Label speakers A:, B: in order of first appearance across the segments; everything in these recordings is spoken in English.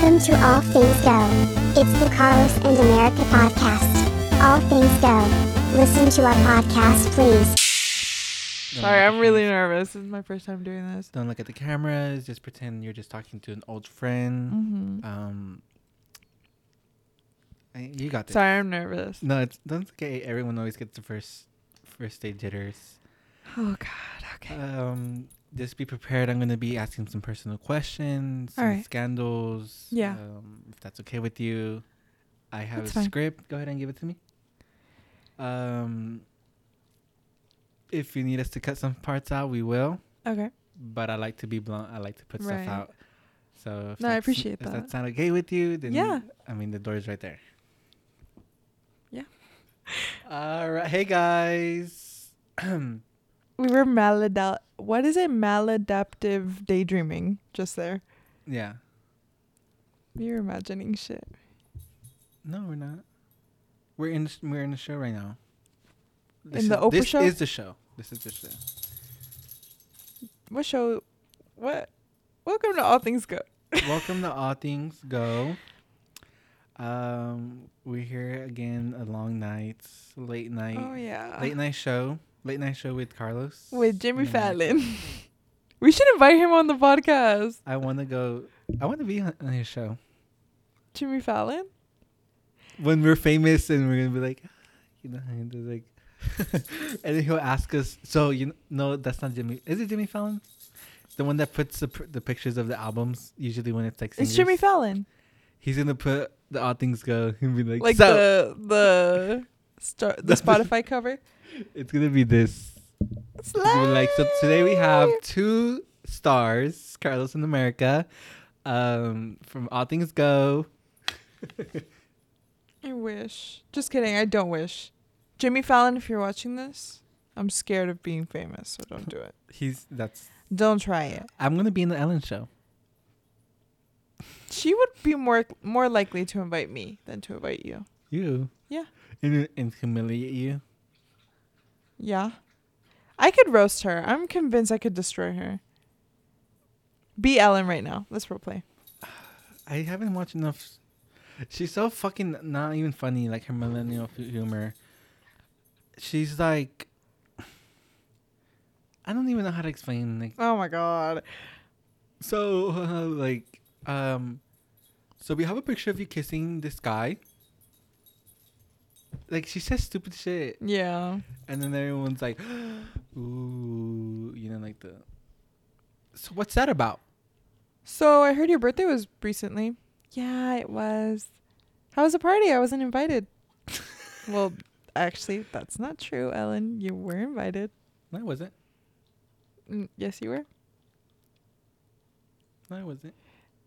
A: Welcome to All Things Go. It's the Carlos and America podcast. All Things Go. Listen to our podcast, please.
B: Sorry, I'm really nervous. This is my first time doing this.
C: Don't look at the cameras. Just pretend you're just talking to an old friend.
B: Mm-hmm.
C: Um, I- you got this.
B: Sorry, I'm nervous.
C: No, it's that's okay. Everyone always gets the first first day jitters.
B: Oh God. Okay.
C: Um, just be prepared. I'm gonna be asking some personal questions, some
B: Alright.
C: scandals.
B: Yeah.
C: Um, if that's okay with you, I have
B: That's
C: a
B: fine.
C: script. Go ahead and give it to me. Um, if you need us to cut some parts out, we will.
B: okay.
C: But I like to be blunt. I like to put
B: Right.
C: stuff out. So if
B: No, I
C: that's-
B: appreciate
C: if
B: that.
C: that's not okay with you, then
B: Yeah.
C: I mean the door is right there.
B: Yeah.
C: All right. Hey guys.
B: We were maladap. What is it? Maladaptive daydreaming. Just there.
C: yeah.
B: You're imagining shit.
C: No, we're not. We're in. We're in the show right now.
B: In the
C: is,
B: Oprah
C: this
B: show?
C: is the show. This is the show.
B: What show? What? Welcome to All Things Go.
C: Welcome to All Things Go. Um, we're here again. A long night, late night,
B: Oh yeah.
C: late night show, late night show with Carlos.
B: With Jimmy
C: Yeah.
B: Fallon. we should invite him on the podcast.
C: I want to go. I want to be on his show
B: Jimmy Fallon.
C: when we're famous and we're gonna be like, ah, you know, and like, and then he'll ask us. So you know, that's not Jimmy. Is it Jimmy Fallon? The one that puts the pr- the pictures of the albums usually when it's like
B: It's Jimmy
C: singers?
B: Fallon.
C: He's gonna put the All Things Go and be like,
B: Like
C: so
B: the the star the Spotify cover.
C: it's gonna be this. It's like so today we have two stars, Carlos in America, um, from All Things Go.
B: I wish. Just kidding. I don't wish. Jimmy Fallon, if you're watching this, I'm scared of being famous, so don't do it.
C: He's that's.
B: Don't try it.
C: I'm gonna be in the Ellen show.
B: She would be more more likely to invite me than to invite you.
C: You.
B: Yeah.
C: And, humiliate you.
B: Yeah. I could roast her. I'm convinced I could destroy her. Be Ellen right now. Let's roleplay.
C: I haven't watched enough. She's so fucking not even funny, like her millennial humor. She's like, I don't even know how to explain. Like,
B: Oh my god.
C: so uh, like, um, so we have a picture of you kissing this guy. Like she says stupid shit,
B: Yeah.
C: and then everyone's like, "Ooh," you know, like the. So what's that about?
B: So I heard your birthday was recently. Yeah, it was. How was the party? I wasn't invited. well, actually, that's not true, Ellen. You were invited.
C: No, I wasn't.
B: Mm, yes, you were.
C: No, I wasn't.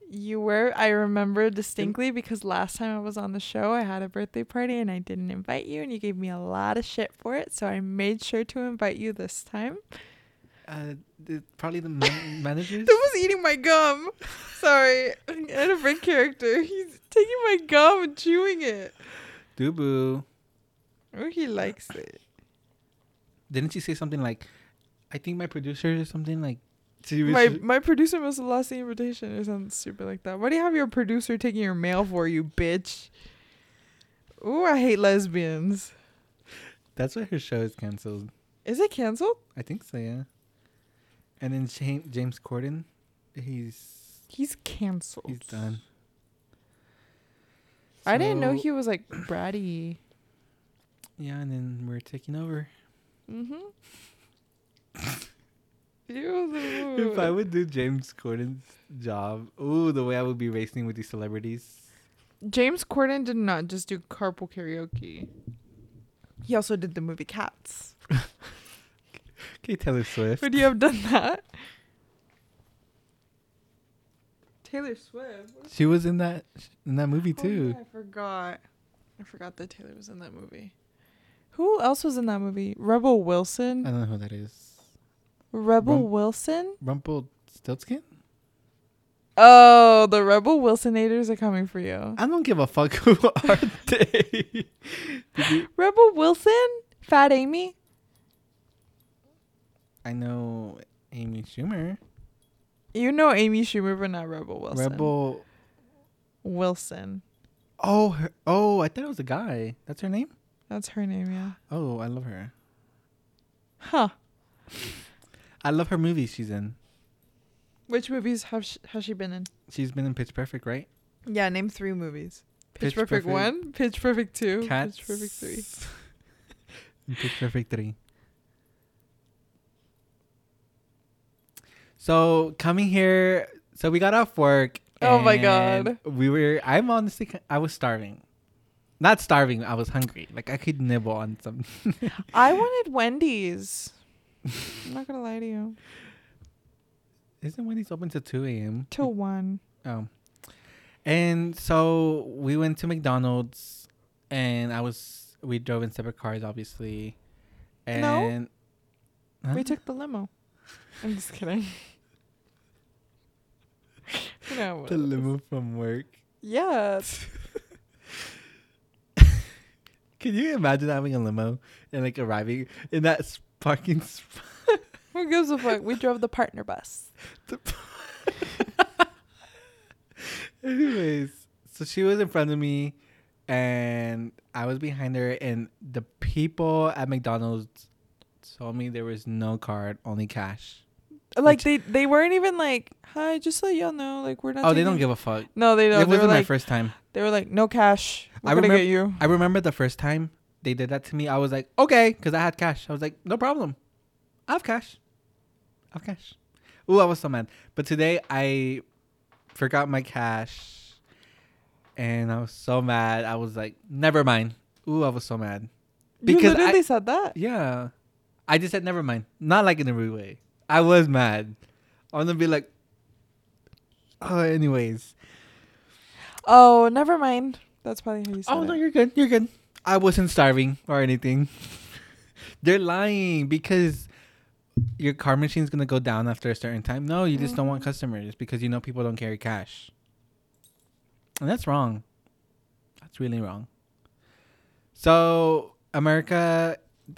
B: You were. I remember distinctly because last time I was on the show, I had a birthday party and I didn't invite you, and you gave me a lot of shit for it. So I made sure to invite you this time.
C: Uh, the, probably the man- managers.
B: That was eating my gum. Sorry, I had a break character. He's taking my gum and chewing it.
C: Dubu.
B: Oh, he likes it.
C: Didn't you say something like, I think my producer or something like,
B: My my producer must have lost the invitation or something stupid like that. Why do you have your producer taking your mail for, you bitch? Ooh, I hate lesbians.
C: that's why her show is canceled.
B: Is it canceled?
C: I think so, yeah. And then James, James Corden, he's
B: He's canceled.
C: he's done.
B: I didn't know he was like bratty.
C: Yeah, and then we're taking over.
B: Mm-hmm.
C: If I would do James Corden's job, ooh, the way I would be racing with these celebrities.
B: James Corden did not just do carpool karaoke. He also did the movie Cats.
C: Okay, Taylor Swift.
B: Would you have done that? Taylor Swift.
C: She was in that in that movie
B: Oh,
C: too.
B: yeah, I forgot. I forgot that Taylor was in that movie. Who else was in that movie? Rebel Wilson.
C: I don't know who that is.
B: Rebel
C: Rum-
B: Wilson.
C: Rumpled Stiltskin?
B: Oh, the Rebel Wilsonators are coming for you.
C: I don't give a fuck who are they.
B: Rebel Wilson, Fat Amy.
C: I know Amy Schumer.
B: You know Amy Schumer, but not Rebel Wilson.
C: Rebel
B: Wilson.
C: Oh, her, oh, I thought it was a guy. That's her name.
B: That's her name, yeah.
C: Oh, I love her.
B: Huh.
C: I love her movies she's in.
B: Which movies have sh- has she been in?
C: She's been in Pitch Perfect, right?
B: Yeah, name three movies. Pitch,
C: Pitch
B: Perfect,
C: Perfect.
B: one, Pitch Perfect two,
C: Cats.
B: Pitch Perfect three.
C: Pitch Perfect three. So coming here, so we got off work.
B: Oh my God.
C: We were. I'm honestly. I was starving. Not starving. I was hungry. Like I could nibble on some.
B: I wanted Wendy's. I'm not gonna lie to you.
C: Isn't Wendy's open to two a.m.
B: Till one.
C: Oh. And so we went to McDonald's and I was we drove in separate cars obviously.
B: No.
C: And Huh?
B: We took the limo. I'm just kidding. you know
C: the limo from work.
B: Yeah.
C: Can you imagine having a limo and like arriving in that parking spot?
B: Who gives a fuck? We drove the partner bus.
C: Anyways, so she was in front of me and I was behind her and the people at McDonald's told me there was no card, only cash.
B: Like
C: Which-
B: they they weren't even like, "Hi, just so y'all know, like we're not."
C: Oh, they don't give a fuck.
B: No, they don't. They were
C: wasn't my
B: like,
C: first time.
B: they were like, "No cash. We're
C: I
B: gonna
C: remem-
B: get you."
C: I remember the first time they did that to me. I was like, okay, because I had cash. I was like, no problem. I have cash. I have cash. Ooh, I was so mad. But today I forgot my cash, and I was so mad. I was like, never mind. Ooh, I was so mad.
B: you
C: because I-
B: said that.
C: Yeah, I just said never mind. Not like in a rude way. I was mad. I'm gonna be like, oh, anyways.
B: Oh, never mind. That's probably how you said
C: Oh
B: it.
C: no, you're good. You're good. I wasn't starving or anything. They're lying because your car machine's gonna go down after a certain time. No, you just don't want
B: Mhm.
C: customers because you know people don't carry cash, and that's wrong. That's really wrong. So America,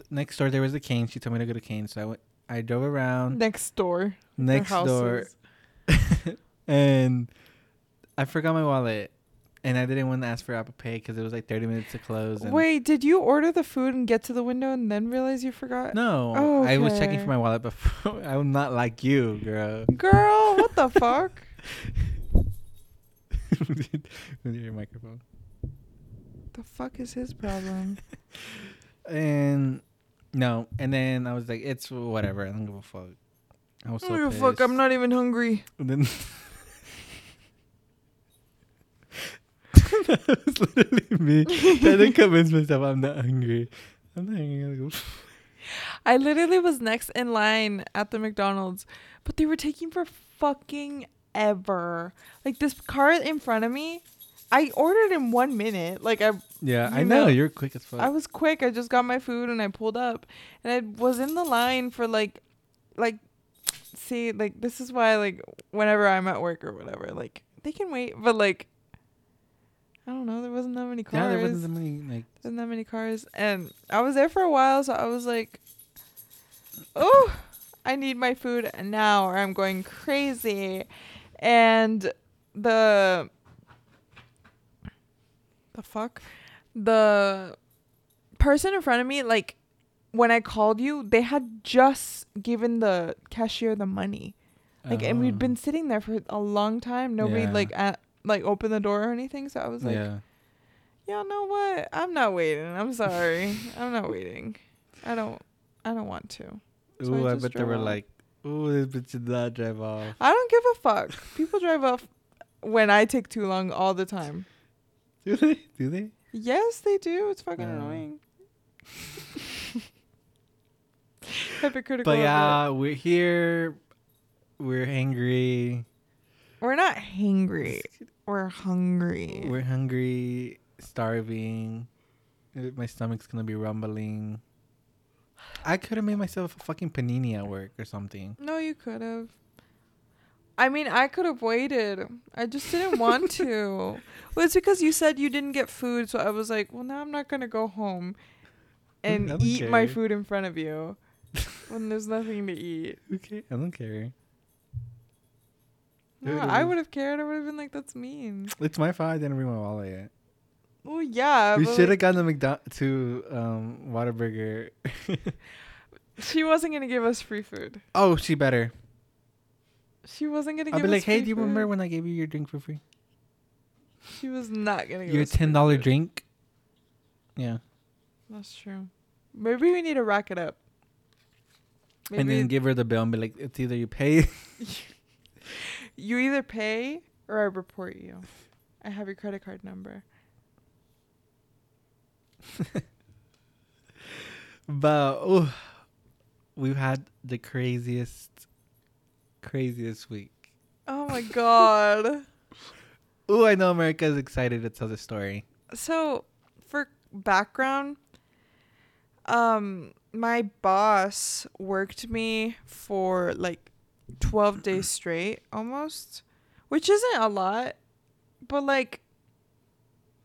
C: next door there was a cane. She told me to go to cane, so I went. I drove around
B: Next door.
C: Next door, and I forgot my wallet, and I didn't want to ask for Apple Pay because it was like thirty minutes to close. And
B: Wait, did you order the food and get to the window and then realize you forgot?
C: No,
B: Oh,
C: I was checking for my wallet before. I'm not like you, girl.
B: Girl, what the fuck?
C: With your microphone.
B: The fuck is his problem?
C: And no, and then I was like, it's whatever. I don't give a fuck. I was so
B: oh, fuck, I'm not even hungry.
C: And then that was literally me trying to convince myself I'm not hungry. I'm not hungry.
B: I literally was next in line at the McDonald's, but they were taking for fucking ever. Like this car in front of me, I ordered in one minute. Like I,
C: yeah, I know
B: know,
C: you're quick as fuck.
B: I was quick. I just got my food and I pulled up, and I was in the line for like, like, see, like this is why like whenever I'm at work or whatever, like they can wait, but like. I don't know. There wasn't that many cars.
C: yeah, there wasn't that many like.
B: Wasn't that many cars, and I was there for a while, so I was like, "Oh, I need my food now, or I'm going crazy." And the the fuck, the person in front of me, like when I called you, they had just given the cashier the money, like, and we'd
C: oh,
B: been sitting there for a long time. Nobody
C: Yeah.
B: like at like open the door or anything, so I was like
C: yeah.
B: y'all know what? I'm not waiting. I'm sorry. I'm not waiting. I don't. I don't want to. So I
C: Ooh, I,
B: just
C: bet they were
B: off.
C: like, "Ooh, this bitch did not drive off."
B: I don't give a fuck. People drive off when I take too long all the time.
C: Do they? Do they?
B: Yes, they do. It's fucking annoying. Hypocritical.
C: But yeah, we're here. We're angry.
B: we're not hangry. We're hungry.
C: We're hungry, starving. Uh, My stomach's gonna be rumbling. I could have made myself a fucking panini at work or something.
B: no, you could have. I mean, I could have waited. I just didn't want to. Well, it's because you said you didn't get food, so I was like, well, now I'm not gonna go home and eat my food in front of you when there's nothing to eat.
C: Okay, I don't care.
B: No, I would have cared. I would have been like, "That's mean."
C: It's my fault. I didn't bring my wallet yet.
B: Well, yeah.
C: we should have gone to McDonald to um Whataburger.
B: She wasn't gonna give us free food.
C: oh, she better.
B: She wasn't gonna
C: I'll
B: give
C: be
B: us
C: like, hey, do you remember when I gave you your drink for free?
B: She was not gonna give
C: Your ten dollar drink. Yeah,
B: That's true. Maybe we need to rack it up.
C: and then give her the bill and be like, it's either you pay.
B: you either pay or I report you. I have your credit card number.
C: but oh, we've had the craziest, craziest week.
B: Oh my god.
C: Oh, I know America's excited to tell the story.
B: so for background um my boss worked me for like 12 days straight almost which isn't a lot but like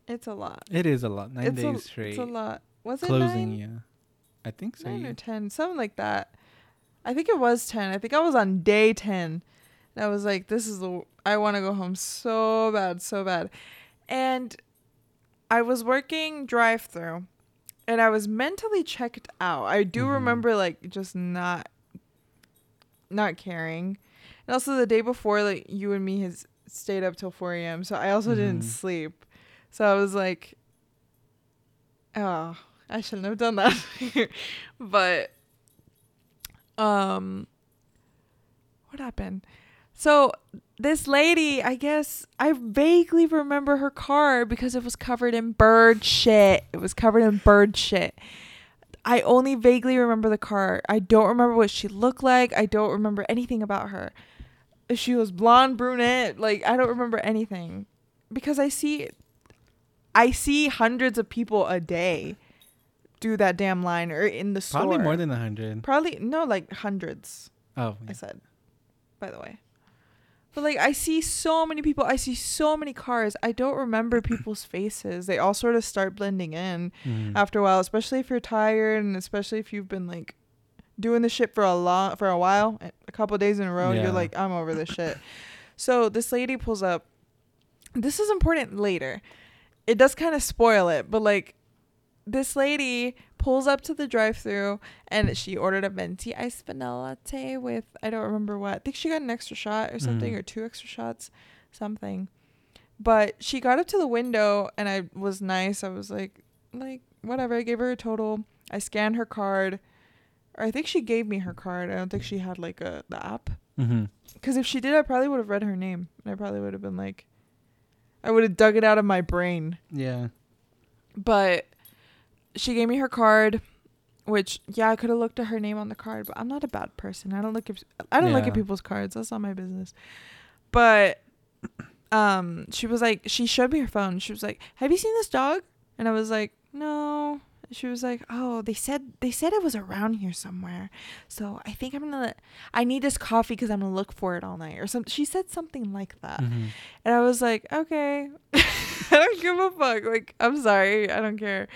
B: it's a lot
C: It is a lot. Nine
B: it's
C: days
B: a,
C: straight.
B: it's a lot was it
C: Closing,
B: nine?
C: yeah. I think so.
B: nine
C: yeah.
B: or 10 something like that i think it was 10 i think i was on day 10 and i was like this is the i want to go home so bad so bad and i was working drive through and i was mentally checked out i do
C: Mhm.
B: remember like just not not caring. And also the day before like you and me has stayed up till 4 a.m so i also didn't
C: Mhm.
B: sleep. So i was like oh i shouldn't have done that. But um what happened? So this lady i guess i vaguely remember her car because it was covered in bird shit. It was covered in bird shit i only vaguely remember the car. I don't remember what she looked like. I don't remember anything about her. She was blonde brunette. Like i don't remember anything. Because i see i see hundreds of people a day do that damn line or in the store
C: Probably more than a hundred.
B: probably no like hundreds
C: Oh,
B: I said, by the way. But like I see so many people, I see so many cars. I don't remember people's faces. They all sort of start blending in
C: Mhm.
B: after a while, especially if you're tired and especially if you've been like doing this shit for a long for a while, a couple days in a row,
C: Yeah.
B: you're like I'm over this shit. So this lady pulls up. This is important later. It does kind of spoil it, but like this lady pulls up to the drive-through and she ordered a venti iced vanilla latte with I don't remember what. I think she got an extra shot or something
C: Mhm.
B: or two extra shots, something. But she got up to the window and I was nice. I was like like whatever. I gave her a total. I scanned her card. Or I think she gave me her card. I don't think she had like a the app. Because if she did, I probably would have read her name. And I probably would have been like, I would have dug it out of my brain.
C: Yeah.
B: But she gave me her card, which yeah, I could have looked at her name on the card, but I'm not a bad person. I don't look at I don't look at people's cards. That's not my business. But um, she was like, she showed me her phone. She was like, "Have you seen this dog?" And I was like, "No." She was like, "Oh, they said they said it was around here somewhere, so I think I'm gonna. I need this coffee because I'm gonna look for it all night or something." She said something like that.
C: Mhm.
B: And I was like, okay, I don't give a fuck. Like, I'm sorry, I don't care.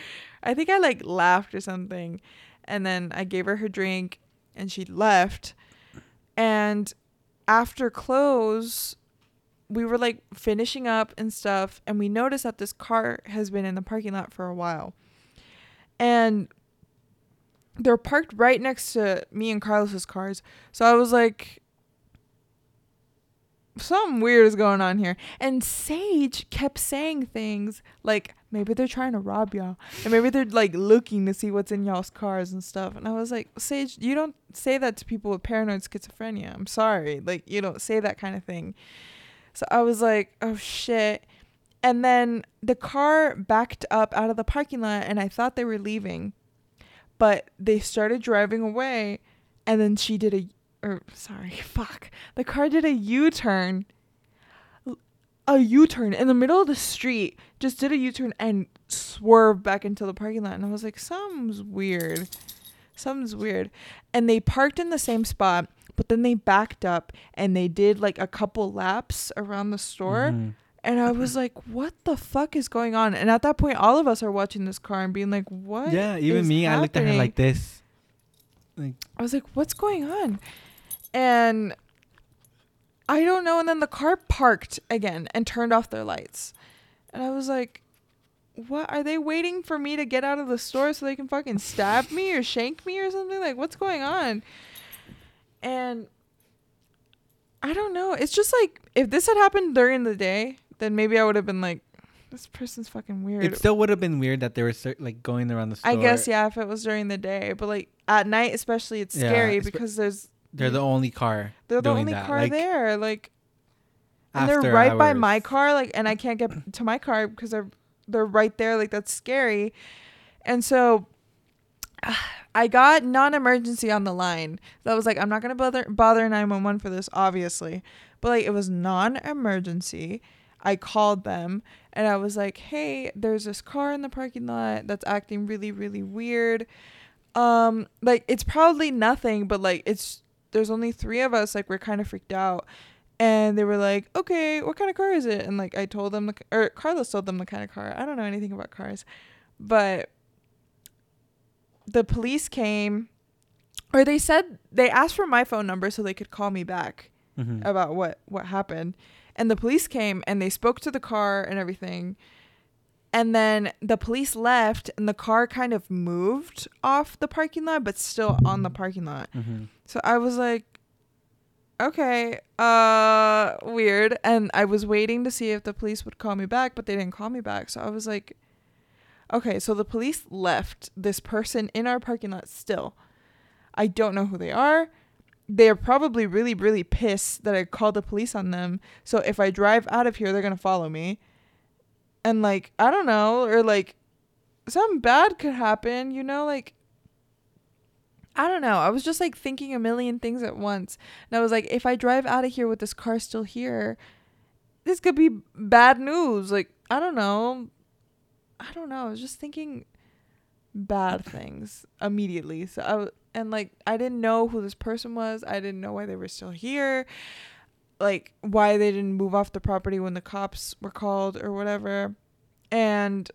B: I think I like laughed or something, and then I gave her her drink, and she left. And after close, we were like finishing up and stuff, and we noticed that this car has been in the parking lot for a while, and they're parked right next to me and Carlos's cars. So I was like, something weird is going on here. And Sage kept saying things like maybe they're trying to rob y'all, and maybe they're like looking to see what's in y'all's cars and stuff. And I was like, Sage, you don't say that to people with paranoid schizophrenia. I'm sorry, like you don't say that kind of thing. So I was like, oh shit. And then the car backed up out of the parking lot, and I thought they were leaving, but they started driving away, and then she did a or sorry, fuck. The car did a U-turn. A U-turn in the middle of the street. Just did a U-turn and swerved back into the parking lot. And I was like, something's weird. Something's weird. And they parked in the same spot, but then they backed up and they did like a couple laps around the store.
C: Mhm.
B: And I was like, what the fuck is going on? And at that point, all of us are watching this car and being like, what?
C: Yeah, even me, I looked at her like this. Like,
B: I was like, what's going on? And I don't know. And then the car parked again and turned off their lights. And I was like, what? Are they waiting for me to get out of the store so they can fucking stab me or shank me or something? Like, what's going on? And I don't know. It's just like, if this had happened during the day, then maybe I would have been like, this person's fucking weird.
C: It still would have been weird that they were like going around the store.
B: I guess, yeah, if it was during the day. But like at night, especially, it's
C: Yeah,
B: scary because there's
C: They're the only car.
B: they're the only
C: that.
B: car
C: Like,
B: there. Like, and they're right by my car. Like, and I can't get to my car because they're they're right there. Like, that's scary. And so, I got non-emergency on the line. That was like, I'm not gonna bother bother 911 for this, obviously. But like, it was non-emergency. I called them and I was like, "Hey, there's this car in the parking lot that's acting really, really weird." Um, like it's probably nothing, but like it's there's only three of us. Like we're kind of freaked out, and they were like, "Okay, what kind of car is it?" And like I told them, the, or Carlos told them the kind of car. I don't know anything about cars, but the police came, or they said they asked for my phone number so they could call me back
C: Mhm.
B: about what what happened and the police came and they spoke to the car and everything and then the police left and the car kind of moved off the parking lot but still on the parking lot.
C: Mhm.
B: so i was like okay uh weird. And i was waiting to see if the police would call me back but they didn't call me back. So i was like okay so the police left this person in our parking lot still. I don't know who they are. They're probably really really pissed that i called the police on them. So if i drive out of here they're gonna follow me and like i don't know or like something bad could happen you know like I don't know. I was just like thinking a million things at once. And I was like, if I drive out of here with this car still here, this could be bad news. Like, I don't know. I don't know. I was just thinking bad things immediately. So I and like I didn't know who this person was. I didn't know why they were still here. Like why they didn't move off the property when the cops were called or whatever. And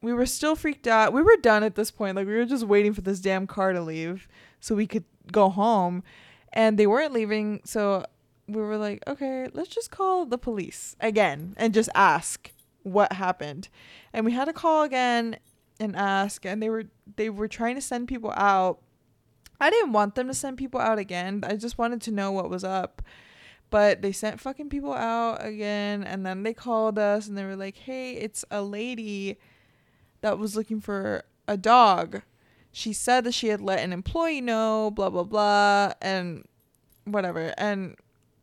B: we were still freaked out. We were done at this point. Like we were just waiting for this damn car to leave so we could go home. And they weren't leaving, so we were like, okay, let's just call the police again and just ask what happened. And we had to call again and ask and they were they were trying to send people out. I didn't want them to send people out again. I just wanted to know what was up. But they sent fucking people out again and then they called us and they were like, "Hey, it's a lady that was looking for a dog. She said that she had let an employee know, blah blah blah, and whatever." And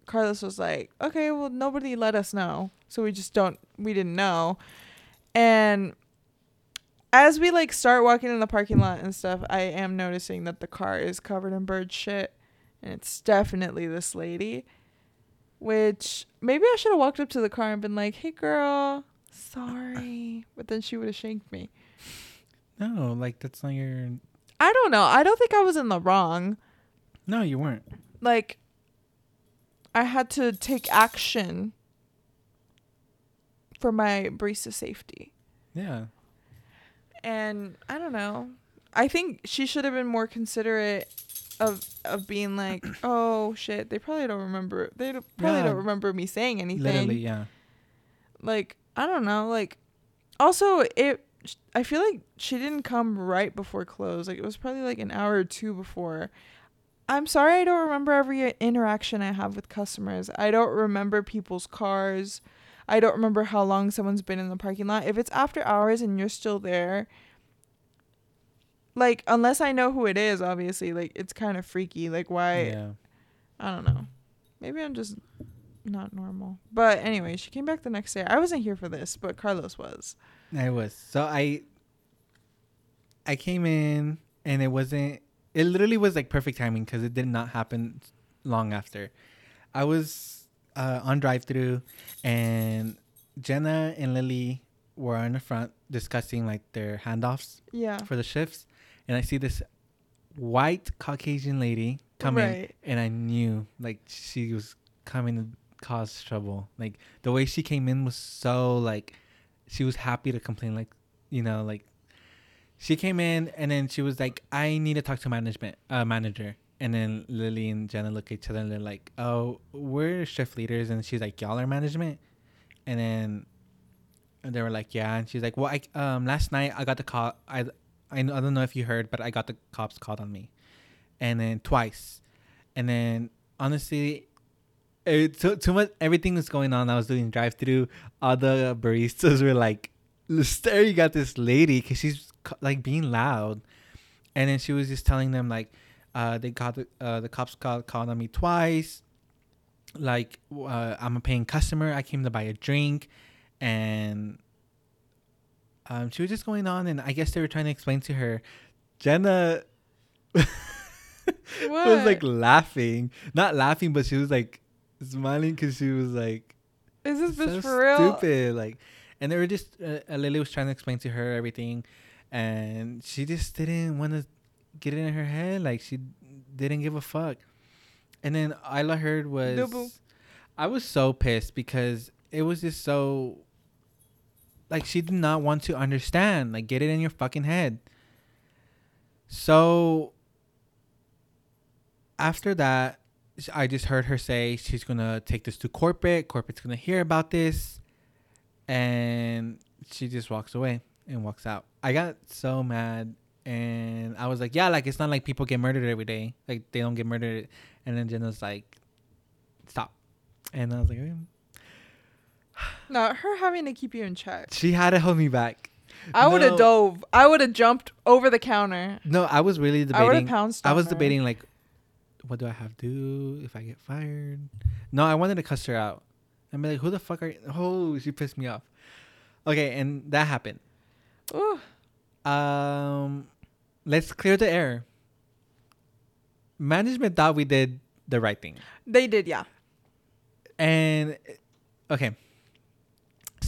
B: Carlos was like, "Okay, well nobody let us know, so we just don't we didn't know." And as we like start walking in the parking lot and stuff, I am noticing that the car is covered in bird shit, and it's definitely this lady. Which maybe I should have walked up to the car and been like, "Hey, girl, sorry," but then she would have shanked me.
C: No, like that's not your.
B: I don't know. I don't think I was in the wrong.
C: No, you weren't.
B: Like, I had to take action for my barista safety.
C: Yeah.
B: and I don't know. I think she should have been more considerate of of being like, oh shit, they probably don't remember. They don't, probably
C: Yeah.
B: don't remember me saying anything.
C: Literally, yeah.
B: Like I don't know. Like also it. I feel like she didn't come right before close. Like it was probably like an hour or two before. I'm sorry I don't remember every interaction I have with customers. I don't remember people's cars. I don't remember how long someone's been in the parking lot. If it's after hours and you're still there, like unless I know who it is, obviously, like it's kind of freaky. Like why
C: yeah.
B: I don't know. Maybe I'm just not normal. But anyway, she came back the next day. I wasn't here for this, but Carlos was.
C: I was. So I I came in and it wasn't it literally was like perfect timing cuz it did not happen long after. I was uh, on drive-through and Jenna and Lily were on the front discussing like their handoffs
B: Yeah.
C: for the shifts and I see this white Caucasian lady coming,
B: Right.
C: and I knew like she was coming to cause trouble. Like the way she came in was so like she was happy to complain like you know like she came in and then she was like I need to talk to management uh manager and then Lily and Jenna look at each other and they're like, "Oh, we're shift leaders," and she's like, "Y'all are management," and then and they were like, "Yeah," and she's like, "Well, I um last night I got the call. I I, I don't know if you heard, but I got the cops called on me, and then twice, and then honestly." It, too, too much everything was going on. I was doing drive through. All the baristas were like staring at this lady because she's like being loud, and then she was just telling them like, uh, they got the uh, the cops called called on me twice. Like uh, I'm a paying customer. I came to buy a drink, and um, she was just going on, and I guess they were trying to explain to her. Jenna was like laughing, not laughing, but she was like smiling because she was like,
B: Is this bitch
C: so
B: for real?
C: stupid. Like, and they were just uh, uh, Lily was trying to explain to her everything, and she just didn't want to get it in her head. Like she didn't give a fuck. And then all I heard was,
B: Nubu.
C: I was so pissed because it was just so. Like she did not want to understand. Like get it in your fucking head. So. After that, I just heard her say she's gonna take this to corporate. Corporate's gonna hear about this, and she just walks away and walks out. I got so mad, and I was like, "Yeah, like it's not like people get murdered every day. Like they don't get murdered." And then Jenna's like, "Stop," and I was like.
B: No, her having to keep you in check.
C: "She had to hold me back."
B: I would have dove. I would have jumped over the counter.
C: No, I was really
B: I would
C: debating.
B: have pounced.
C: I was debating like, what do I have to do if I get fired? No, I wanted to cuss her out. I'm like, who the fuck are you? Oh, she pissed me off. Okay, and that happened.
B: Ooh.
C: Um, let's clear the air. Management thought we did the right thing,
B: They did, yeah.
C: and okay.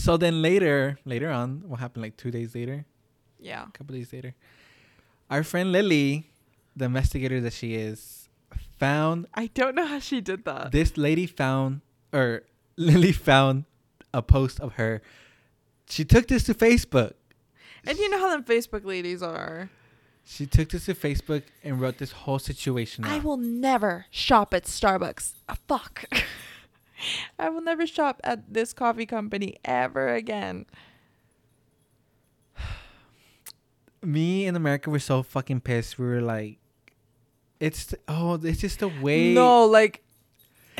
C: So then later, later on, what happened? Like two days later,
B: Yeah.
C: a couple days later, our friend Lily, the investigator that she is, found
B: I don't know how she did that.
C: this lady found or Lily found a post of her. She took this to Facebook.
B: And you know how them Facebook ladies are.
C: She took this to Facebook and wrote this whole situation.
B: I will never shop at Starbucks. Ah, fuck. I will never shop at this coffee company ever again.
C: Me in America were so fucking pissed. We were like, it's oh, it's just the way.
B: No, like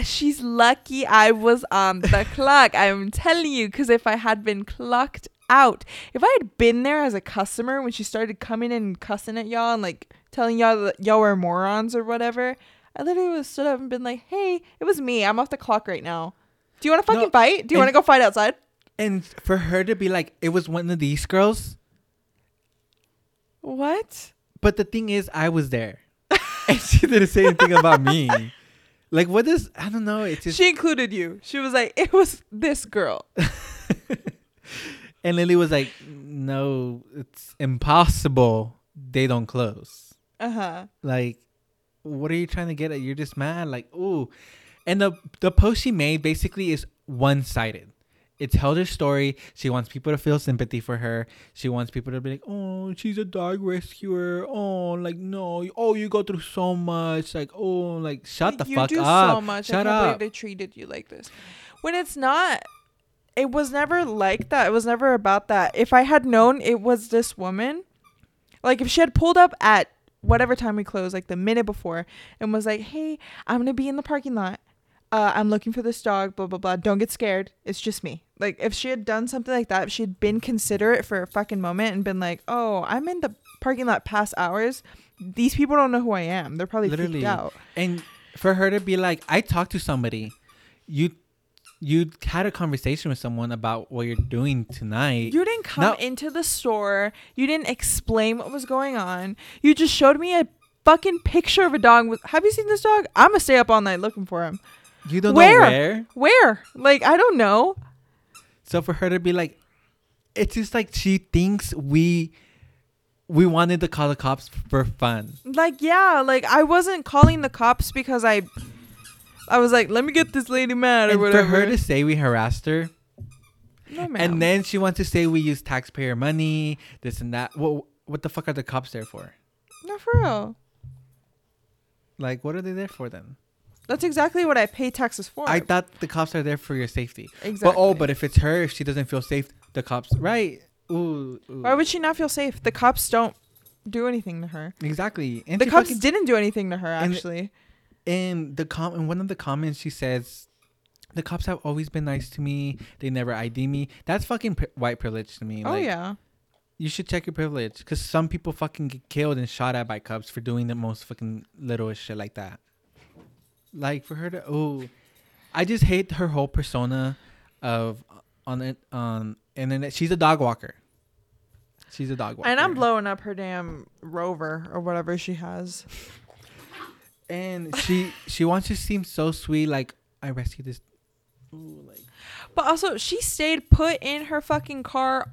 B: she's lucky I was on the clock. I'm telling you, because if I had been clocked out, if I had been there as a customer when she started coming in and cussing at y'all and like telling y'all that y'all were morons or whatever, I literally would have stood up and been like, "Hey, it was me. I'm off the clock right now. Do you want to
C: No,
B: fucking fight? Do you want to
C: and-
B: go fight outside?"
C: And for her to be like, it was one of these girls.
B: What?
C: But the thing is, I was there, and she didn't say anything about me. Like, what is? I don't know. It's just
B: She included you. She was like, "It was this girl."
C: and Lily was like, "No, it's impossible. They don't close.
B: Uh huh.
C: Like, what are you trying to get at? You're just mad. Like, ooh." And the the post she made basically is one sided. It tells her story. She wants people to feel sympathy for her. She wants people to be like, "Oh, she's a dog rescuer. Oh, like no. Oh, you go through so much. Like, oh, like shut the
B: you
C: fuck
B: do
C: up.
B: so much.
C: Shut
B: I can't
C: up."
B: believe they treated you like this. When it's not, it was never like that. It was never about that. If I had known it was this woman, like if she had pulled up at whatever time we closed, like the minute before, and was like, "Hey, I'm gonna be in the parking lot. Uh, I'm looking for this dog. Blah blah blah. Don't get scared. It's just me." Like if she had done something like that, if she had been considerate for a fucking moment and been like, "Oh, I'm in the parking lot past hours." These people don't know who I am. They're probably
C: Literally.
B: freaked out.
C: And for her to be like, I talked to somebody. You you had a conversation with someone about what you're doing tonight.
B: You didn't come into the store. You didn't explain what was going on. You just showed me a fucking picture of a dog. With, have you seen this dog? I'm gonna stay up all night looking for him.
C: You don't
B: Where?
C: know where.
B: Where? Like I don't know.
C: So for her to be like, it's just like she thinks we we wanted to call the cops for fun.
B: Like yeah, like I wasn't calling the cops because I I was like, let me get this lady mad or
C: And for her to say we harassed her,
B: no, ma'am.
C: and then she wants to say we use taxpayer money, this and that. What what the fuck are the cops there for?
B: no for real.
C: Like, what are they there for then?
B: That's exactly what I pay taxes for.
C: I thought the cops are there for your safety.
B: exactly.
C: But oh, but if it's her, if she doesn't feel safe, the cops, right? Ooh, ooh.
B: why would she not feel safe? The cops don't do anything to her.
C: exactly? And
B: the cops didn't do anything to her actually.
C: In the com in one of the comments she says the cops have always been nice to me. They never id me. That's fucking pri- white privilege to me.
B: Oh
C: like,
B: yeah.
C: you should check your privilege because some people fucking get killed and shot at by cops for doing the most fucking littlest shit like that. Like for her to oh i just hate her whole persona of uh, on it um, on internet she's a dog walker. She's a dog walker
B: And I'm blowing up her damn rover or whatever she has.
C: And she she wants to seem so sweet like i rescued this Ooh, like
B: But also, she stayed put in her fucking car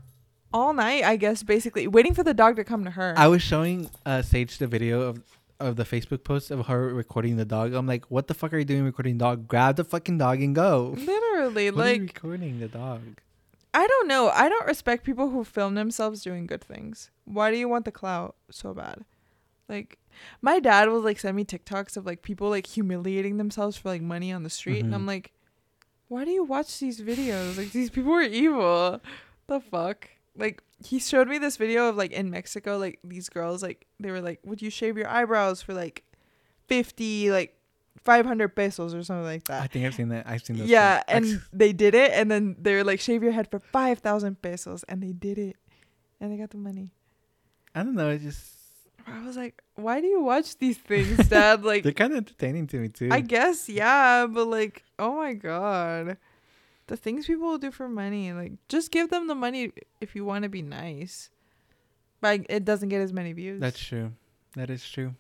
B: all night, I guess, basically, waiting for the dog to come to her.
C: I was showing uh, Sage the video of of the Facebook post of her recording the dog. I'm like, what the fuck are you doing recording dog? Grab the fucking dog and go.
B: Literally,
C: What are you
B: like,
C: recording the dog.
B: I don't know. I don't respect people who film themselves doing good things. Why do you want the clout so bad? Like, my dad will like send me TikToks of like people like humiliating themselves for like money on the street, and
C: Mhm.
B: I'm like, why do you watch these videos? Like, these people are evil. The fuck? Like, he showed me this video of like in Mexico, like these girls, like they were like, would you shave your eyebrows for like fifty, like five hundred pesos or something like that?
C: I think I've seen that. I've seen those.
B: Yeah,
C: too.
B: and they did it, and then they were like, shave your head for five thousand pesos, and they did it, and they got the money.
C: I don't know. It's just
B: I was like, why do you watch these things, Dad? Like,
C: they're kind of entertaining to me too.
B: I guess yeah, but like, oh my god, the things people will do for money, like, just give them the money if you want to be nice, but it doesn't get as many views.
C: That's true. That is true.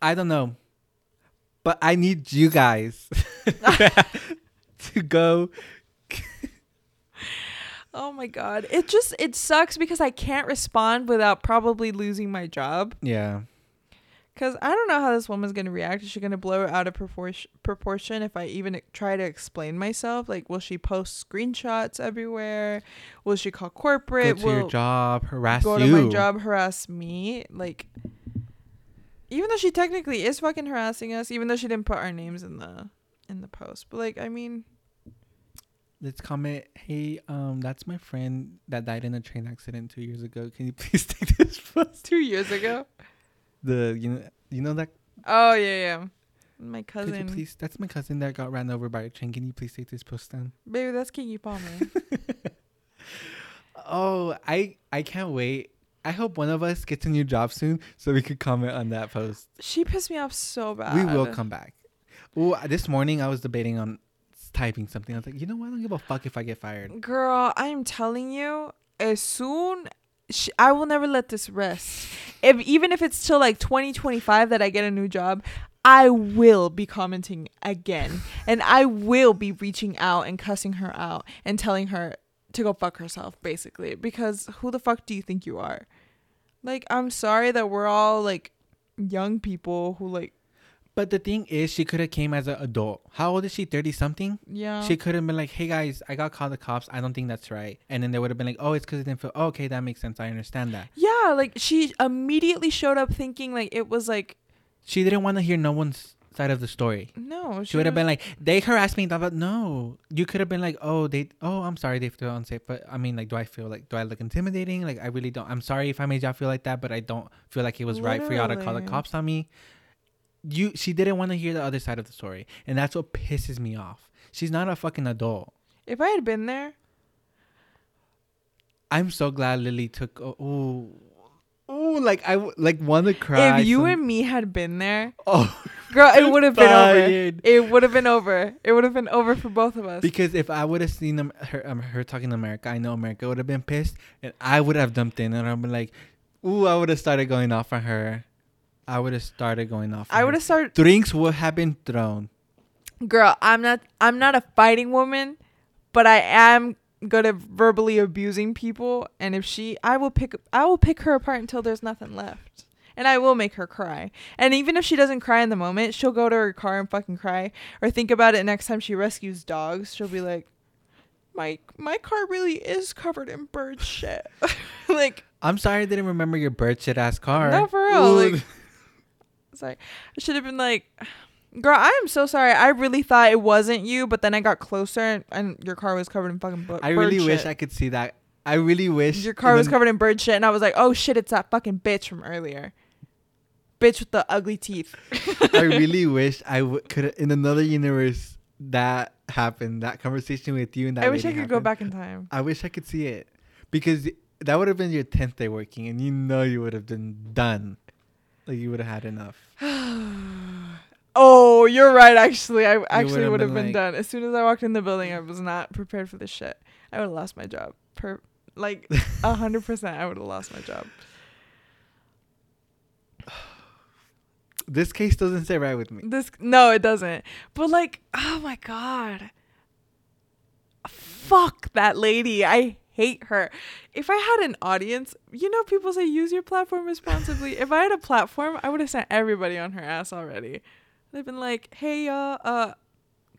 C: I don't know, but I need you guys to go.
B: Oh my god, it just it sucks because I can't respond without probably losing my job.
C: Yeah.
B: Cause I don't know how this woman's gonna react. Is she gonna blow it out of proportion? Proportion if I even try to explain myself? Like, will she post screenshots everywhere? Will she call
C: Go
B: corporate?
C: to
B: will
C: your job, harass
B: go
C: you.
B: to my job, harass me? Like, even though she technically is fucking harassing us, even though she didn't put our names in the in the post, but like, I mean,
C: Let's comment. Hey, um, that's my friend that died in a train accident two years ago. Can you please take this post?
B: two years ago.
C: The you know you know that
B: Oh yeah, yeah. My
C: could you
B: cousin,
C: please that's my cousin that got ran over by a train. Can you please take this post down?
B: baby, that's Keke Palmer.
C: Oh, I I can't wait. I hope one of us gets a new job soon so we could comment on that post.
B: she pissed me off so bad.
C: We will come back. Oh, this morning I was debating on typing something. I was like, you know what? I don't give a fuck if I get fired.
B: Girl, I am telling you, as soon I will never let this rest. If even if it's till like 2025 that I get a new job, I will be commenting again, and I will be reaching out and cussing her out and telling her to go fuck herself, basically. Because who the fuck do you think you are? Like, I'm sorry that we're all like young people who like,
C: But the thing is, she could have came as an adult. How old is she? Thirty something.
B: yeah.
C: She could have been like, "Hey guys, I got called the cops. I don't think that's right." And then they would have been like, "Oh, it's because it didn't feel." Oh, okay, that makes sense. I understand that.
B: yeah, like she immediately showed up thinking like it was like
C: She didn't want to hear no one's side of the story.
B: no.
C: She would have been like, "They harassed me." Blah, blah. No, you could have been like, "Oh, they. Oh, I'm sorry. They feel unsafe." But I mean, like, do I feel like do I look intimidating? Like, I really don't. I'm sorry if I made y'all feel like that, but I don't feel like it was right for y'all to call the cops on me. You, she didn't want to hear the other side of the story, and that's what pisses me off. She's not a fucking adult.
B: If I had been there,
C: I'm so glad Lily took. Oh, ooh, ooh, like I like want to cry.
B: if you
C: some-
B: and me had been there,
C: oh,
B: girl, it would have been over. It would have been over. It would have been over for both of us.
C: Because if I would have seen them, her, um, her talking to America, I know America would have been pissed, and I would have dumped in, and be like, "Ooh," I would have started going off on her. I would have started going off.
B: I would have started,
C: Drinks would have been thrown.
B: girl. I'm not. I'm not a fighting woman, but I am good at verbally abusing people. And if she, I will pick. I will pick her apart until there's nothing left. And I will make her cry. And even if she doesn't cry in the moment, she'll go to her car and fucking cry. Or think about it next time she rescues dogs. She'll be like, "My my car really is covered in bird shit." like
C: I'm sorry I didn't remember your bird shit ass car.
B: No, for real,
C: Ooh.
B: like- Sorry. I should have been like, girl, I am so sorry. I really thought it wasn't you, but then I got closer and, and your car was covered in fucking bu-
C: I really
B: shit.
C: wish I could see that. I really wish
B: Your car was covered in bird shit, and I was like, oh shit, it's that fucking bitch from earlier. Bitch with the ugly teeth.
C: I really wish I w- could in another universe that happened. That conversation with you and that.
B: I wish I could go back in time.
C: I wish I could see it because that would have been your tenth day working, and you know you would have been done. Like you would have had enough.
B: Oh, you're right. Actually, I actually
C: would've been
B: been,
C: like-
B: done as soon as I walked in the building. I was not prepared for this shit. I would have lost my job. Per like a hundred percent, I would have lost my job.
C: This case doesn't sit right with me.
B: This no, it doesn't. But like, oh my god, fuck that lady. I hate her. If I had an audience, you know, people say use your platform responsibly. if I had a platform, I would have sent everybody on her ass already. They've been like, hey, uh, uh,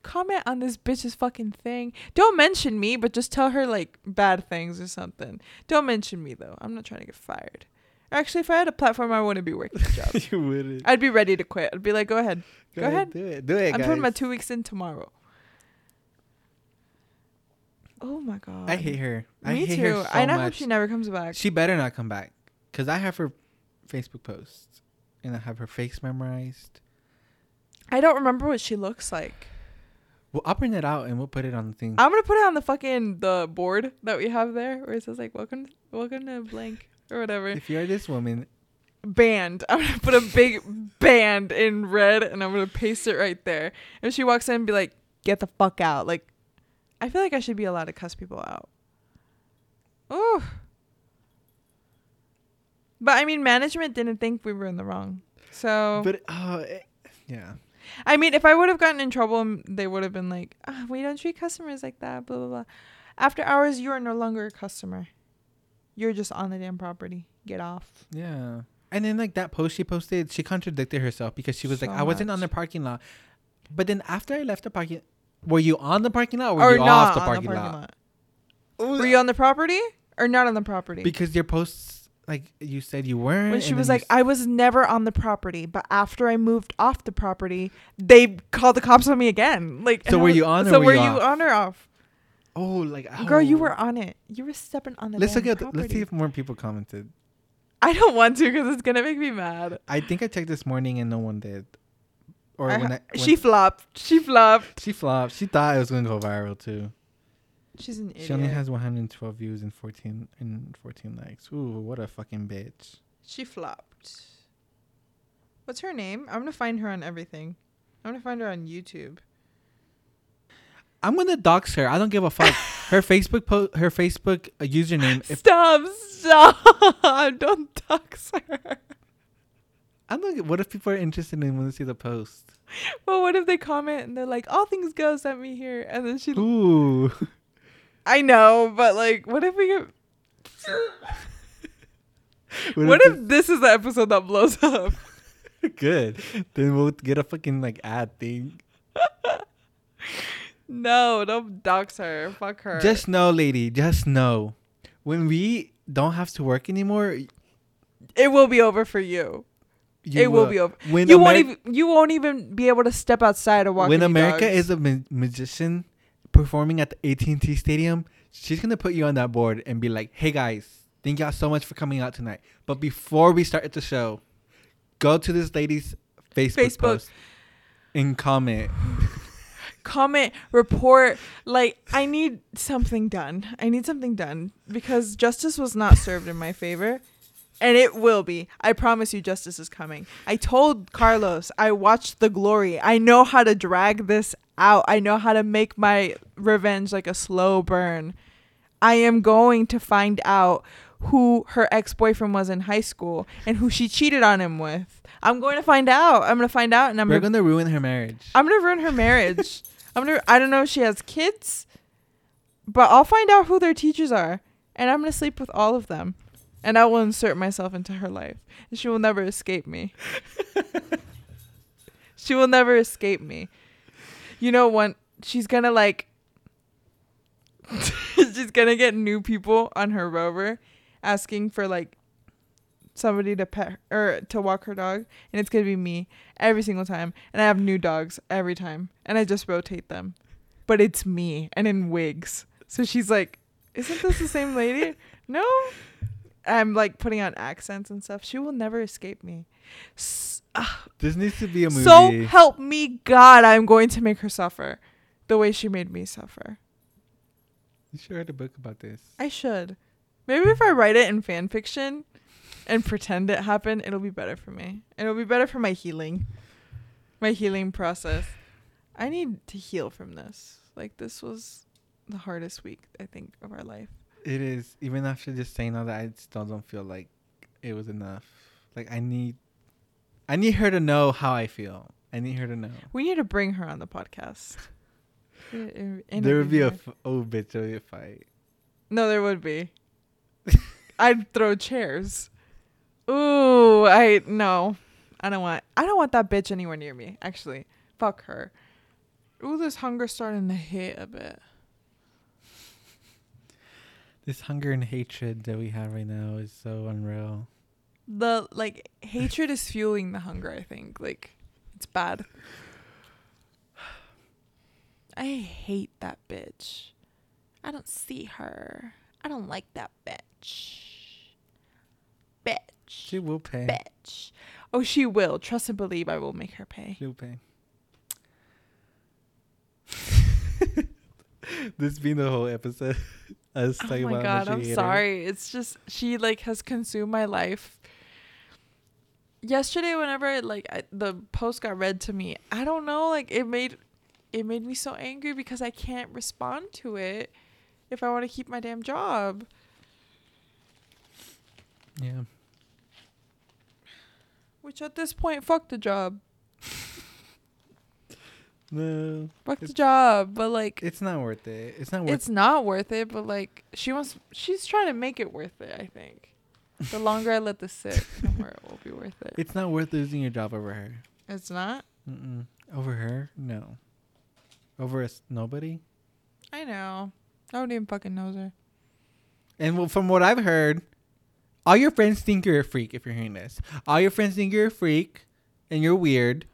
B: comment on this bitch's fucking thing. Don't mention me, but just tell her like bad things or something. Don't mention me though. I'm not trying to get fired. Actually, if I had a platform, I wouldn't be working the job.
C: you wouldn't.
B: I'd be ready to quit. I'd be like, go ahead. Go ahead.
C: Do it. Do it,
B: I'm
C: guys.
B: putting my two weeks in tomorrow. Oh my god.
C: I hate her. I
B: Me
C: hate
B: too.
C: her so
B: and I hope she never comes back.
C: She better not come back, cause I have her Facebook posts, and I have her face memorized.
B: I don't remember what she looks like.
C: Well, I'll print it out and we'll put it on the thing.
B: I'm gonna put it on the fucking the board that we have there, where it says like "Welcome, welcome to blank" or whatever.
C: if you're this woman,
B: Band. I'm gonna put a big band in red, and I'm gonna paste it right there. If she walks in, and be like, "Get the fuck out!" Like, I feel like I should be allowed to cuss people out. Ooh. But I mean, management didn't think we were in the wrong. So
C: but uh, it- yeah,
B: I mean, if I would have gotten in trouble, they would have been like, ah, "We don't treat customers like that." Blah blah blah. After hours, you are no longer a customer. You're just on the damn property. Get off.
C: yeah. And then like that post she posted, she contradicted herself because she was like,
B: So
C: I wasn't on the parking lot, but then after I left the parking, were you on the parking lot or were
B: or
C: you
B: not
C: off the
B: on
C: parking,
B: the parking
C: lot?
B: lot. Were you on the property or not on the property?
C: Because your posts, like you said, you weren't.
B: when she was like, I was never on the property, but after I moved off the property, they called the cops on me again. Like,
C: So were
B: was-
C: you on or
B: So
C: were
B: were
C: you
B: you on or off?
C: oh, like oh.
B: Girl, you
C: oh.
B: were on it. You were stepping on the
C: Let's
B: damn
C: look at.
B: property.
C: Let's see if more people commented.
B: I don't want to because it's gonna make me mad.
C: I think I checked this morning and no one did. Or when, when
B: she flopped. She flopped.
C: she flopped. She thought it was gonna go viral too.
B: She's an idiot.
C: She only has 112 views and 14 and 14 likes. Ooh, what a fucking bitch.
B: She flopped. What's her name? I'm gonna find her on everything. I'm gonna find her on YouTube.
C: I'm gonna dox her. I don't give a fuck. her Facebook po- her Facebook uh, username. If
B: stop! Stop! Don't dox her.
C: I don't. What if people are interested and want to see the post?
B: Well, what if they comment and they're like, "All Things Go sent me here," and then she.
C: Ooh.
B: I know, but like, what if we get? What if this is the episode that blows up?
C: good? Then we'll get a fucking like ad thing.
B: No, don't dox her. Fuck her.
C: Just know, lady. Just know, when we don't have to work anymore,
B: it will be over for you.
C: You
B: it will be over.
C: When
B: you
C: Ameri-
B: won't even. You won't even be able to step outside or walk.
C: when America
B: dogs.
C: is a ma- magician performing at the AT&T Stadium, she's gonna put you on that board and be like, "Hey guys, thank y'all so much for coming out tonight. But before we start the show, go to this lady's Facebook,
B: Facebook.
C: post and comment.
B: comment, report. Like, I need something done. I need something done because justice was not served in my favor. And it will be. I promise you, justice is coming. I told Carlos, I watched The Glory. I know how to drag this out. I know how to make my revenge like a slow burn. I am going to find out who her ex boyfriend was in high school and who she cheated on him with. I'm going to find out. I'm going to find out and I'm
C: We're
B: going
C: gonna ruin her marriage.
B: I'm gonna ruin her marriage. I'm gonna. I don't know if she has kids, but I'll find out who their teachers are, and I'm gonna sleep with all of them, and I will insert myself into her life, and she will never escape me. she will never escape me. You know when she's gonna like. she's gonna get new people on her rover, asking for like somebody to pet or to walk her dog, and it's gonna be me every single time. And I have new dogs every time, and I just rotate them, but it's me and in wigs. So she's like, "Isn't this the same lady?" no. I'm like putting on accents and stuff. She will never escape me. S-
C: This needs to be a movie.
B: so help me God, I'm going to make her suffer the way she made me suffer.
C: you should write a book about this.
B: I should. Maybe if I write it in fan fiction and pretend it happened, it'll be better for me. It'll be better for my healing. My healing process. I need to heal from this. Like this was the hardest week I think of our life.
C: It is. Even after just saying all that, I still don't feel like it was enough. Like I need, I need her to know how I feel. I need her to know.
B: We need to bring her on the podcast.
C: There would be a oh bitch, there would be a fight.
B: No, there would be. I'd throw chairs. Ooh, I no. I don't want I don't want that bitch anywhere near me. Actually. Fuck her. Ooh, this hunger starting to hit a bit.
C: This hunger and hatred that we have right now is so unreal.
B: The like hatred is fueling the hunger, I think. Like it's bad. I hate that bitch. I don't see her. I don't like that bitch. Bitch.
C: She will pay.
B: bitch. Oh, she will. Trust and believe I will make her pay.
C: She'll pay. this being the whole episode. Us
B: Oh
C: talking
B: my god, I'm
C: hate
B: sorry. It's just she like has consumed my life. Yesterday, whenever like I, the post got read to me, I don't know, like it made it made me so angry because I can't respond to it if I want to keep my damn job.
C: Yeah.
B: Which at this point, fuck the job,
C: No,
B: fuck the jobe. But like,
C: it's not worth it. It's not worth.
B: it's not worth it. But like, she wants, she's trying to make it worth it. I think. The longer I let this sit, the more it will be worth it.
C: It's not worth losing your job over her.
B: It's not.
C: Mm-mm. Over her? No. Over us? Nobody.
B: I know. Nobody even fucking knows her.
C: And well, from what I've heard, all your friends think you're a freak. If you're hearing this, all your friends think you're a freak, and you're weird.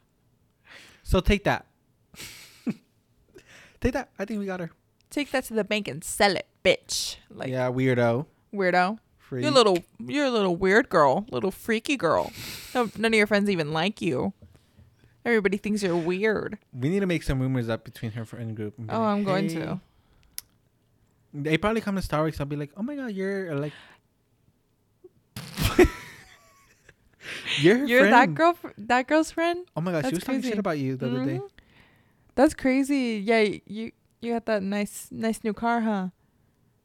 C: So take that. Take that. I think we got her.
B: Take that to the bank and sell it, bitch. Like
C: yeah, weirdo.
B: weirdo.
C: Freak.
B: You're a little you're a little weird girl, little freaky girl. No, none of your friends even like you. Everybody thinks you're weird.
C: We need to make some rumors up between her friend group. and
B: Oh,
C: like,
B: I'm going to.
C: They probably come to Starbucks. I'll be like, oh my god, you're uh, like, you're
B: You're that girl that girl's friend?
C: Oh my god, she
B: That's
C: was talking shit about you the other day.
B: That's crazy. Yeah, you you got that nice nice new car, huh?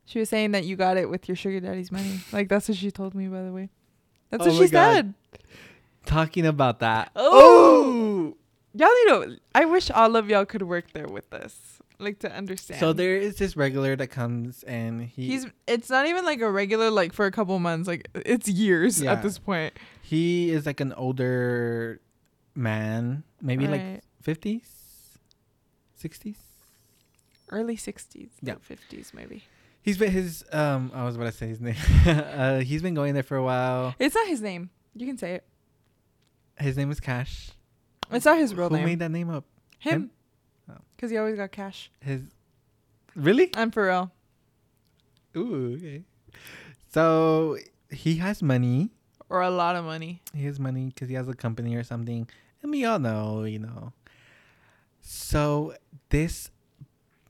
B: She was saying that you got it with your sugar daddy's money. Like that's what she told me by the way. That's
C: Oh
B: what she
C: God.
B: said.
C: Talking about that.
B: Oh. Y'all need to I wish all of y'all could work there with us. Like to understand.
C: So there is this regular that comes and he
B: He's it's not even like a regular like for a couple months, like it's years
C: Yeah.
B: at this point.
C: he is like an older man, maybe like
B: Right.
C: Fifties, sixties.
B: early sixties,
C: Yeah.
B: fifties maybe.
C: He's been his um. I was about to say his name. uh, he's been going there for a while.
B: It's not his name. You can say it.
C: His name is Cash.
B: It's not his real
C: Who
B: name.
C: made that name up?
B: Him.
C: Oh.
B: Cause he always got cash.
C: His really?
B: I'm for real.
C: Ooh, okay. So he has money.
B: Or a lot of money.
C: He has money because he has a company or something, and we all know, you know. So this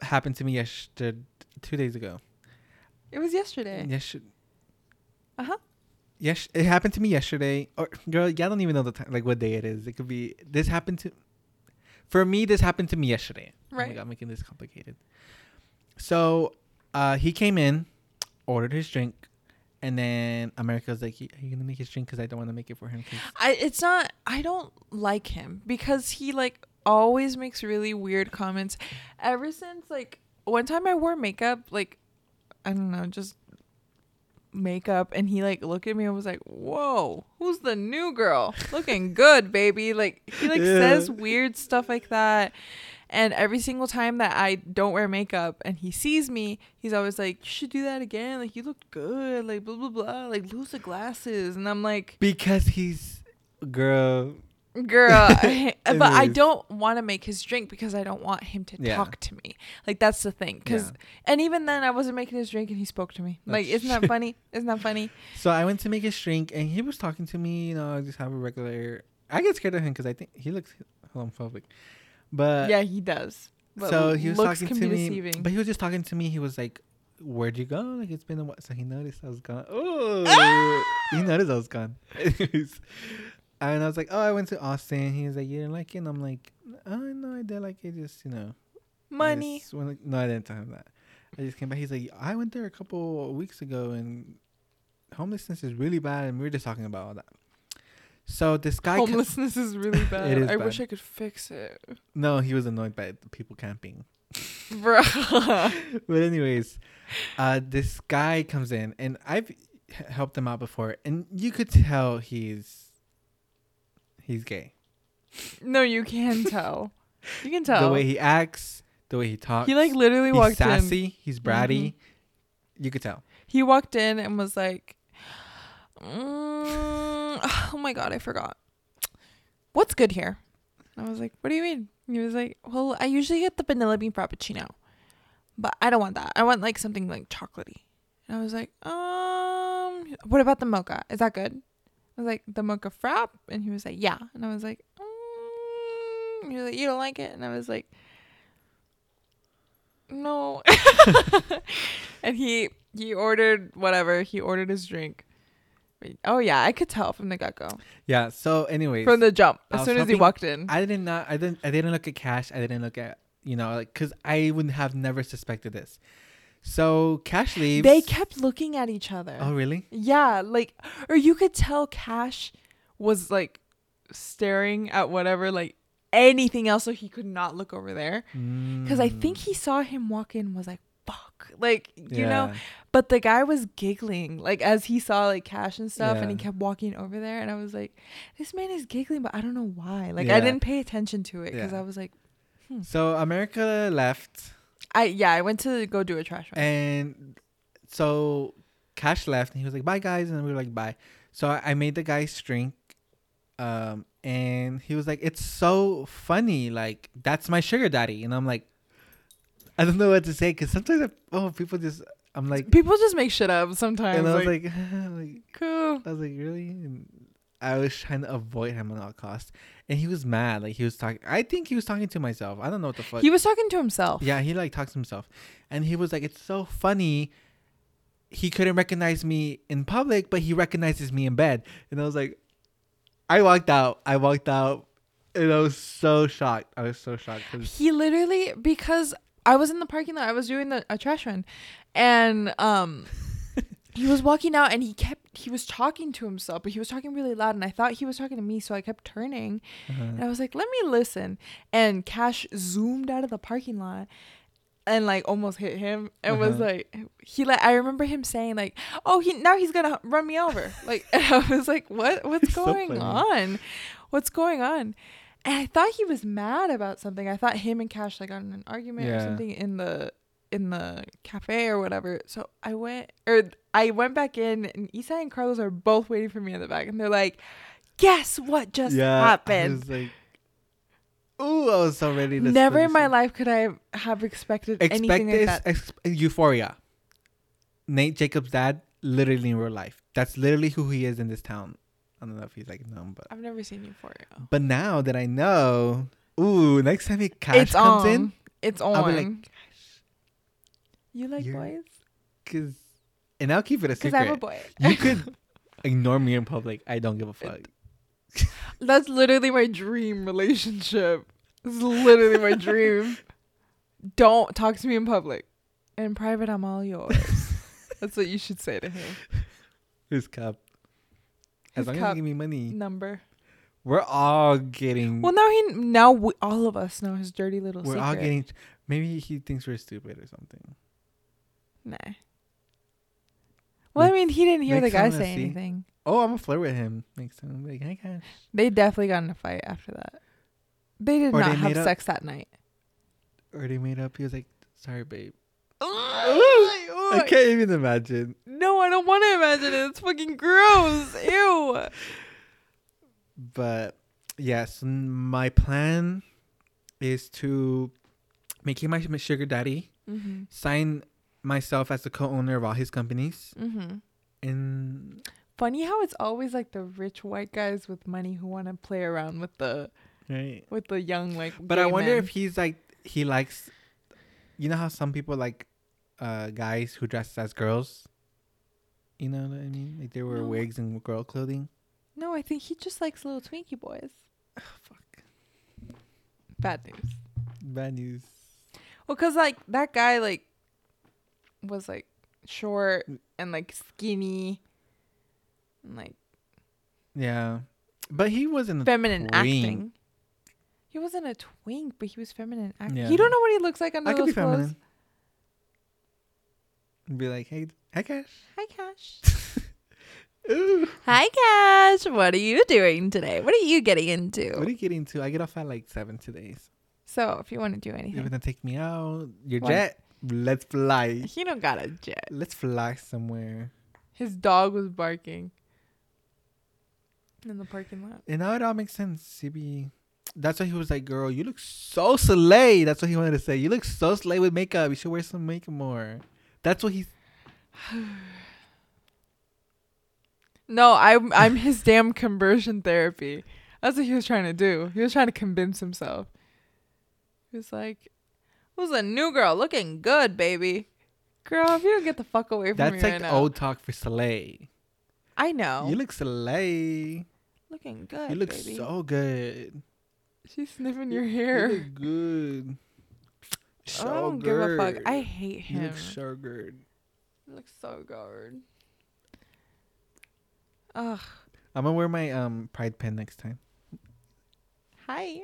C: happened to me yesterday, two days ago.
B: It was yesterday.
C: Yes.
B: Uh huh.
C: Yes, it happened to me yesterday. Or girl, y'all don't even know the time, like what day it is. It could be this happened to. For me, this happened to me yesterday. Oh my
B: Right.
C: god, making this complicated. So, uh, he came in, ordered his drink, and then America was like, "Are you gonna make his drink? Because I don't want to make it for him." 'cause-"
B: I it's not I don't like him because he like always makes really weird comments. Ever since like one time I wore makeup, like I don't know, just makeup and he like looked at me and was like, Whoa, who's the new girl? Looking good, baby. Like he like
C: Yeah.
B: says weird stuff like that. And every single time that I don't wear makeup and he sees me, he's always like, "You should do that again. Like you look good. Like blah blah blah. Like lose the glasses." And I'm like,
C: Because he's girl.
B: "Girl," but I don't want to make his drink because I don't want him to
C: Yeah.
B: talk to me. Like that's the thing. Cuz
C: Yeah.
B: and even then I wasn't making his drink and he spoke to me. Like isn't that funny? Isn't that funny?
C: So I went to make his drink, and he was talking to me. You know, I just have a regular. I get scared of him because I think he looks homophobic. But
B: yeah, he does. But
C: so he was
B: looks
C: talking
B: can
C: to
B: be
C: me,
B: deceiving.
C: but he was just talking to me. He was like, "Where'd you go? Like it's been a while." So he noticed I was gone. Oh,
B: Ah!
C: he noticed I was gone. Anyways, and I was like, "Oh, I went to Austin." He was like, "You didn't like it?" And I'm like, "Oh no, I did like it. Just you know, I
B: Money.
C: just wanna- no, I didn't tell him that. I just came back. He's like, I went there a couple weeks ago, and homelessness is really bad, and we were just talking about all that. So this guy, ca-
B: Homelessness is really bad.
C: is
B: I wish. I could fix it.
C: no, he was annoyed by the people camping.
B: Bro.
C: but anyways, uh, this guy comes in, and I've helped him out before, and you could tell he's he's gay.
B: no, you can tell. You can tell.
C: The way he acts, the way he talks.
B: he like literally
C: he's
B: walked
C: sassy.
B: in.
C: He's bratty.
B: Mhm.
C: You could tell.
B: He walked in and was like, mm, "Oh my god, I forgot. What's good here?" I was like, "What do you mean?" He was like, "Well, I usually get the vanilla bean frappuccino, but I don't want that. I want like something like chocolatey." And I was like, "Um, what about the mocha? Is that good?" I was like, "The mocha frap," and he was like, "Yeah," and I was like, mm. "He was like, you don't like it?" And I was like, "No." and he he ordered whatever he ordered his drink. Oh yeah, I could tell from the get go,
C: Yeah. So, anyways,
B: from the jump. As soon as he walked in,
C: I didn't not I didn't I didn't look at Cash. I didn't look at you know like because I would have never suspected this. So Cash leaves.
B: they kept looking at each other.
C: Oh really?
B: Yeah, like, or you could tell Cash was like staring at whatever, like anything else, so he could not look over there. Because I think
C: Mm.
B: he saw him walk in, was like, "Fuck," like you know. But the guy was giggling, like as he saw like Cash and stuff, and he kept walking over there, and I was like, "This man is giggling, but I don't know why." Like I didn't pay attention to it because
C: Yeah.
B: I was like,
C: So America left,
B: I yeah, I went to go do a trash run.
C: and so Cash left, and he was like, "Bye guys," and we were like, "Bye." So I, made the guys drink, um, and he was like, "It's so funny, like that's my sugar daddy," and I'm like, I don't know what to say because sometimes I, oh people just I'm like,
B: People just make shit up sometimes.
C: and I was
B: like,
C: like, like
B: cool.
C: I was like, really? And I was trying to avoid him at all costs. And he was mad. Like he was talking I think he was talking to myself. I don't know what the fuck.
B: He was talking to himself.
C: yeah, he like talks to himself. And he was like, It's so funny. He couldn't recognize me in public, but he recognizes me in bed. And I was like I walked out. I walked out and I was so shocked. I was so shocked.
B: He literally because I was in the parking lot. I was doing the a trash run, and um, he was walking out and he kept he was talking to himself, but he was talking really loud, and I thought he was talking to me, so I kept turning,
C: Uh-huh.
B: and I was like, "Let me listen." And Cash zoomed out of the parking lot. And like almost hit him. and was
C: Uh-huh.
B: like he like I remember him saying like, "Oh, he now he's gonna run me over." Like and I was like, "What? What's
C: So
B: going
C: funny.
B: on? What's going on?" And I thought he was mad about something. I thought him and Cash like got in an argument or something in the in the cafe or whatever. So I went or I went back in and Isa and Carlos are both waiting for me in the back and they're like, "Guess what just
C: I
B: happened?"
C: was like, Ooh, I was so ready to
B: Never in my life could I have expected
C: expect
B: anything
C: this
B: like that.
C: ex- euphoria Nate Jacobs' dad literally in real life that's literally who he is in this town i don't know if he's like known but
B: I've never seen Euphoria.
C: but now that i know ooh next time he cash
B: it's
C: comes
B: on.
C: in
B: It's
C: I'll
B: on.
C: be like,
B: you like
C: you're
B: boys?
C: because and i'll keep it a secret.
B: Because I'm a boy.
C: you could ignore me in public i don't give a fuck
B: That's literally my dream relationship. Is literally my dream. Don't talk to me in public. In private, I'm all yours. That's what you should say to him.
C: his cup as
B: His
C: long as
B: cup
C: you give me money
B: Number.
C: we're all getting
B: Well, now he now we, all of us know his dirty little
C: we're
B: secret.
C: all getting maybe he thinks we're stupid or something
B: Nah. Well, I mean, he didn't hear the guy say
C: see.
B: anything.
C: oh i'm gonna flirt with him next time I'm like hey cash
B: They definitely got in a fight after that. They did
C: Or
B: not
C: they
B: have
C: made up-
B: sex that night.
C: or they made up. He was like, "Sorry, babe."
B: I
C: can't even imagine.
B: No, I don't want to imagine it. It's fucking gross. Ew.
C: But yes, n- my plan is to make him my my sugar daddy,
B: Mm-hmm.
C: sign myself as the co-owner of all his companies,
B: Mm-hmm.
C: and
B: Funny how it's always like the rich white guys with money who want to play around with the
C: right.
B: with the young like.
C: But I wonder
B: men.
C: if he's like he likes, you know how some people like, uh, guys who dress as girls. You know what I mean? Like they wear
B: No.
C: wigs and girl clothing.
B: No, I think he just likes little Twinkie boys.
C: Fuck.
B: Bad news.
C: Bad news.
B: Well, cause like that guy like was like short mm. and like skinny, and like
C: Yeah, but he wasn't.
B: feminine
C: twink.
B: acting. He wasn't a twink, but he was feminine acting.
C: Yeah.
B: You don't know what he looks like under
C: I could
B: those
C: be
B: clothes.
C: feminine. Be like, hey, hi, Cash.
B: Hi, Cash.
C: Ooh.
B: Hi, Cash. What are you doing today? What are you getting into?
C: What are you getting into I get off at like seven today. So
B: so, if you want to do anything you're
C: gonna take me out. Your
B: What?
C: jet. Let's fly.
B: he don't got a jet.
C: Let's fly somewhere.
B: His dog was barking in the parking lot.
C: And now it all makes sense. Be. That's why he was like, "Girl, you look so slay." That's what he wanted to say. You look so slay with makeup. You should wear some makeup more. That's what he's.
B: No, I'm I'm his damn conversion therapy. That's what he was trying to do. He was trying to convince himself. He was like, "Who's a new girl looking good, baby?" Girl, if you don't get the fuck away from
C: That's
B: me
C: like
B: right now.
C: old talk for slay.
B: I know.
C: You look slay.
B: looking good.
C: You look
B: baby.
C: so good.
B: She's sniffing your
C: You
B: hair.
C: look good. So
B: I don't give a fuck. I hate
C: You
B: him.
C: look so good.
B: He looks so good. Ugh.
C: I'm gonna wear my um pride pin next time.
B: Hi.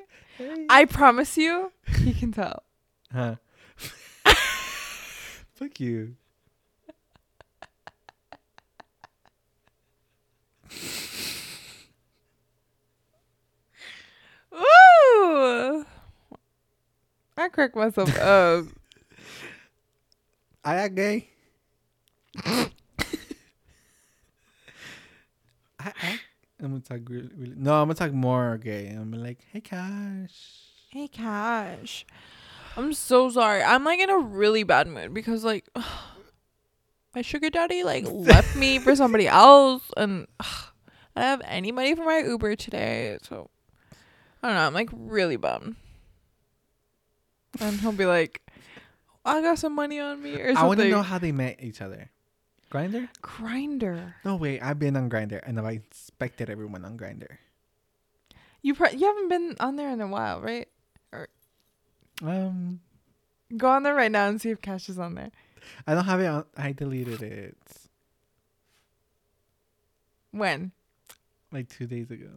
B: I promise you, he can tell.
C: Huh? Fuck you.
B: Ooh. I crack myself up.
C: I act gay. I, I, I'm gonna talk really, really. No, I'm gonna talk more gay. I'm gonna be like, hey, Cash.
B: Hey, Cash. I'm so sorry. I'm like in a really bad mood because like my sugar daddy like left me for somebody else and I don't have any money for my Uber today. So I don't know. I'm like really bummed. And he'll be like, I got some money on me or something.
C: I want to know how they met each other. Grindr?
B: Grindr.
C: No wait, I've been on Grindr and I've inspected everyone on Grindr.
B: You pro- you haven't been on there in a while, right?
C: Um,
B: Go on there right now and see if Cash is on there.
C: I don't have it. on I deleted it
B: When?
C: like two days ago.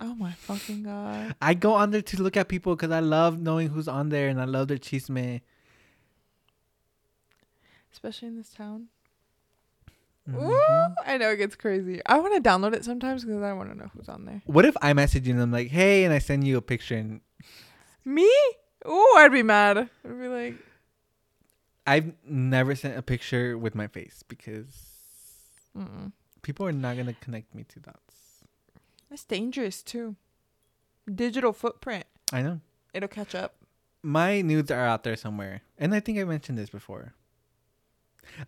B: Oh my fucking god.
C: I go on there to look at people because I love knowing who's on there and I love their chisme.
B: Especially in this town.
C: Mhm.
B: Ooh, I know it gets crazy. I want to download it sometimes because I want to know who's on there.
C: What if I message you and I'm like, hey, and I send you a picture and
B: Me? Ooh, I'd be mad. I'd be like,
C: I've never sent a picture with my face because
B: Mm-mm.
C: people are not gonna connect me to dots.
B: that's dangerous too. Digital footprint.
C: I know
B: It'll catch up.
C: my nudes are out there somewhere, and I think I mentioned this before.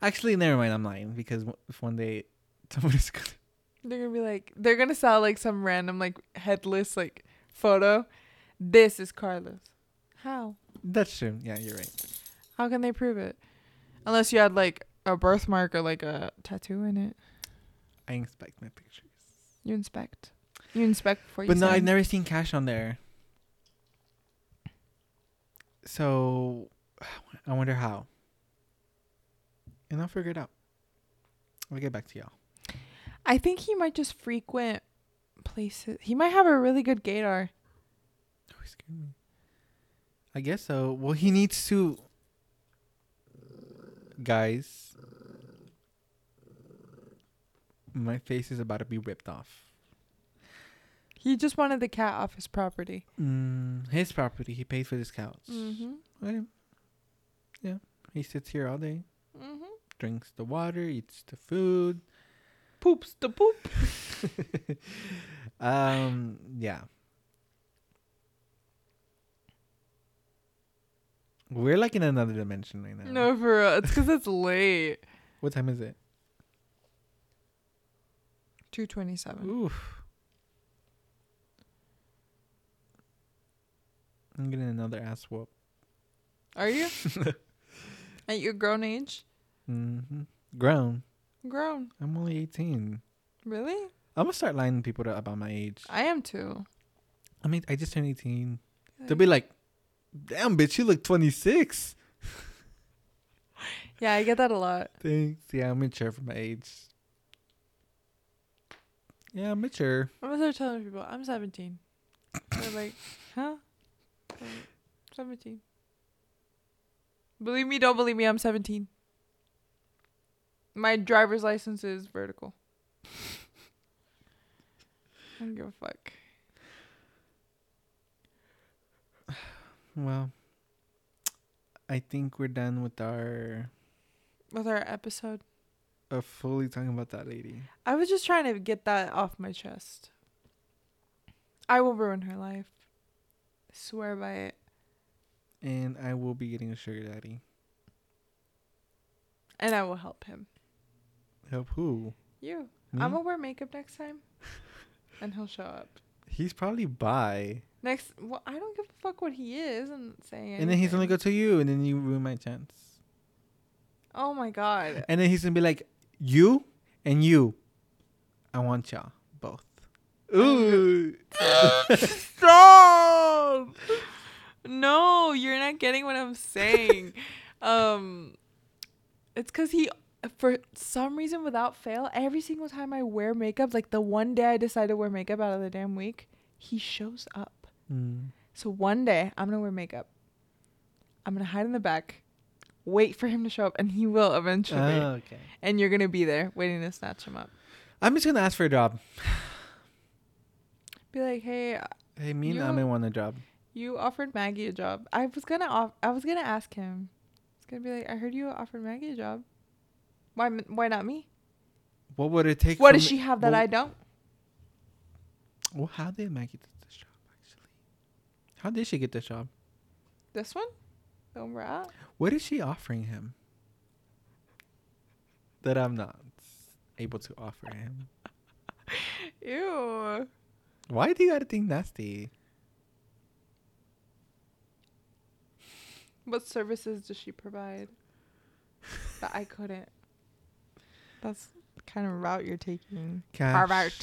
C: Actually, never mind. I'm lying because w- if one day somebody's gonna
B: They're gonna be like, they're gonna sell like some random like headless like photo. This is Carlos. How?
C: That's true. Yeah, you're right.
B: How can they prove it? Unless you had like a birthmark or like a tattoo in it.
C: I inspect my pictures.
B: You inspect. You inspect before you
C: But no, I've never seen cash on there. So I wonder how. And I'll figure it out. I'll get back to y'all.
B: I think he might just frequent places. He might have a really good gaydar.
C: Oh, he scared me. I guess so. Well, he needs to. Guys, my face is about to be ripped off.
B: He just wanted the cat off his property.
C: Mm, his property. He paid for this couch.
B: Mm-hmm.
C: Okay. He sits here all day,
B: Mm-hmm.
C: drinks the water, eats the food.
B: Poops the poop.
C: um, yeah. We're like in another dimension right now.
B: No, for real. It's because it's late.
C: What time is it?
B: Two twenty-seven.
C: Oof. I'm getting another ass whoop.
B: Are you? At your grown age?
C: Mm-hmm. Grown.
B: Grown.
C: I'm only 18.
B: Really?
C: I'm gonna start lying to people to, about my age.
B: I am too.
C: I mean, I just turned 18. They'll be like, "Damn, bitch, you look 26."
B: Yeah, I get that a lot.
C: Thanks. Yeah, I'm mature for my age. Yeah, I'm mature.
B: I'm gonna start telling people I'm 17. They're like, huh? I'm 17. Believe me, don't believe me, I'm 17. My driver's license is vertical. I don't give a fuck.
C: Well, I think we're done with our
B: With our episode,
C: of fully talking about that lady.
B: I was just trying to get that off my chest. I will ruin her life. I swear by it.
C: And I will be getting a sugar daddy.
B: And I will help him.
C: Help who?
B: You.
C: Me?
B: I'm gonna wear makeup next time. and he'll show up.
C: He's probably bi.
B: Next, well, I don't give a fuck what he is and saying.
C: And then he's gonna go to you, and then you ruin my chance.
B: Oh my god.
C: And then he's gonna be like, you and you. I want y'all both. Ooh.
B: Stop. no, you're not getting what I'm saying. um, it's because he, for some reason, without fail, every single time I wear makeup, like the one day I decide to wear makeup out of the damn week, he shows up.
C: Mm.
B: So one day I'm gonna wear makeup. I'm gonna hide in the back, wait for him to show up, and he will eventually.
C: Oh, okay.
B: and you're gonna be there waiting to snatch him up.
C: I'm just gonna ask for a job.
B: Be like, hey,
C: Hey, me and Ame want a job.
B: you offered Maggie a job. I was gonna off. I was gonna ask him. it's gonna be like, I heard you offered Maggie a job. Why? Why not me?
C: What would it take?
B: What does she have that
C: well,
B: I don't?
C: Well, how did Maggie get this job? Actually, how did she get this job?
B: This one, the one we're at.
C: What is she offering him that I'm not able to offer him?
B: Ew.
C: Why do you gotta think nasty?
B: What services does she provide that I couldn't? That's kind of route you're taking.
C: Cash.
B: Harvard.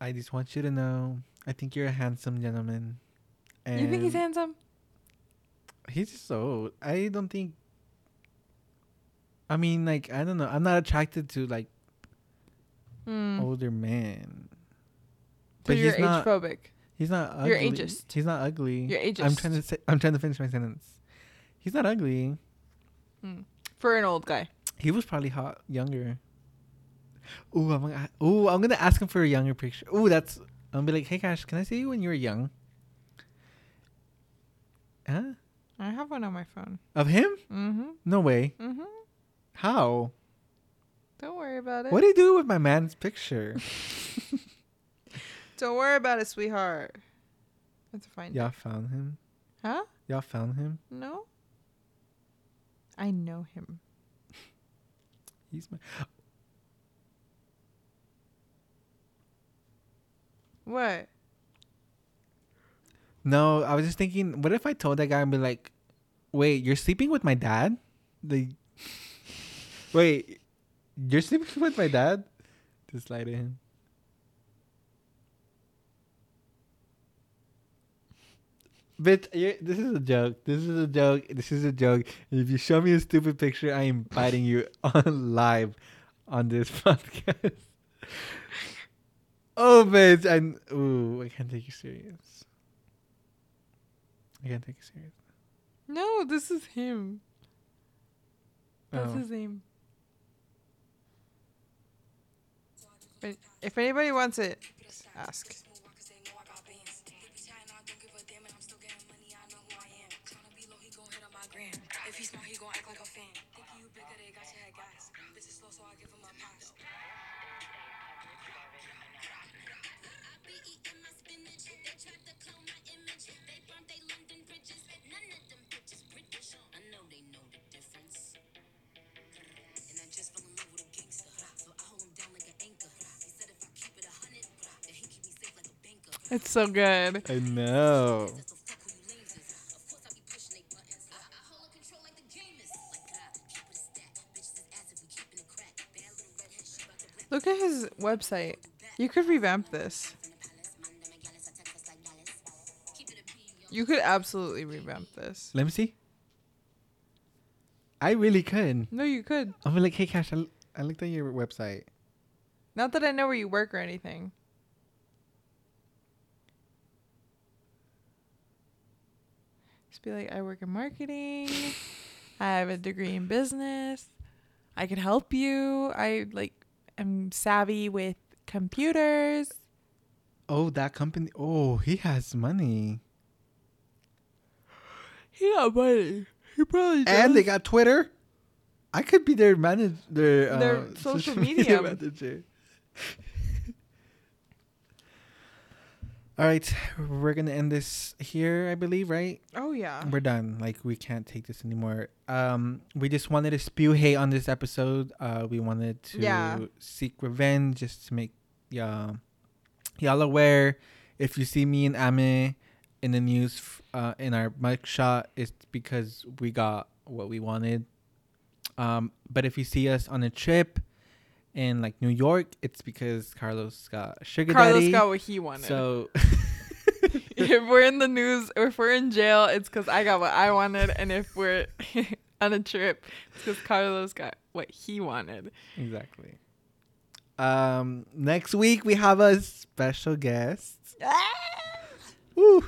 C: I just want you to know. I think you're a handsome gentleman.
B: You think he's handsome?
C: He's just so. Old. I don't think. I mean, like I don't know. I'm not attracted to like
B: Hmm.
C: older men.
B: so
C: but
B: you're
C: he's not.
B: age phobic.
C: He's not ugly.
B: You're ageist.
C: He's not ugly.
B: You're ageist.
C: I'm trying to say. I'm trying to finish my sentence. He's not ugly.
B: Hmm. For an old guy.
C: He was probably hot younger. Ooh, I'm gonna. Ooh, I'm gonna ask him for a younger picture. Ooh, that's. I'm gonna be like, hey, Cash, can I see you when you were young? Huh?
B: I have one on my phone.
C: Of him?
B: Mm-hmm.
C: No way.
B: Mm-hmm.
C: How?
B: Don't worry about it.
C: What do you do with my man's picture?
B: Don't worry about it, sweetheart. Let's find
C: Y'all found him.
B: Huh?
C: Y'all found him.
B: No. I know him.
C: He's my.
B: What?
C: No, I was just thinking, what if I told that guy and be like, "Wait, you're sleeping with my dad?" The. Wait, you're sleeping with my dad? Just lie to him. Bitch, this is a joke. This is a joke. This is a joke. If you show me a stupid picture, I am biting you on live on this podcast. oh, bitch! I ooh, I can't take you serious. I can't take you serious.
B: No, this is him. That's
C: Oh.
B: his name. But if anybody wants it, ask.
D: Them
E: so
B: good.
C: I know.
E: Look at his Keep it a
B: bean, yo. You could revamp this. You could absolutely revamp this.
C: Let me see. I really could.
B: No, you could.
C: I'm like, hey, Cash, I, I looked at your website.
B: Not that I know where you work or anything. Just be like, I work in marketing. I have a degree in business. I can help you. I like am savvy with computers.
C: Oh, that company. Oh, he has money.
B: He got money. He probably
C: And they got Twitter. I could be their manager. Their, uh,
B: Their social media.
C: manager. All right, we're gonna end this here, I believe, right?
B: Oh yeah.
C: We're done. Like we can't take this anymore. Um, we just wanted to spew hate on this episode. Uh, we wanted to
B: Yeah.
C: seek revenge, just to make y'all y'all aware. If you see me and Ame in the news, uh, in our mic shot, it's because we got what we wanted. Um, but if you see us on a trip in like New York, it's because Carlos got sugar
B: Carlos
C: daddy.
B: got what he wanted.
C: so
B: if we're in the news if we're in jail, it's because I got what I wanted, and if we're on a trip, it's because Carlos got what he wanted.
C: Exactly. Um, next week we have a special guest. Woo!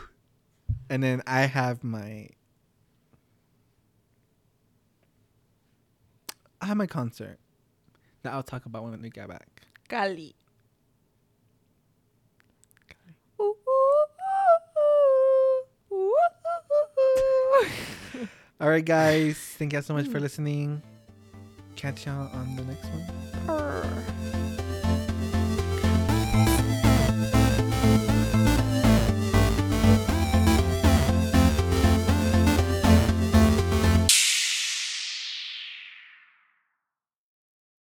C: And then I have my I have my concert that I'll talk about when we get back.
B: Cali.
C: All right, guys. Thank you so much for mm. listening. Catch y'all on the next one.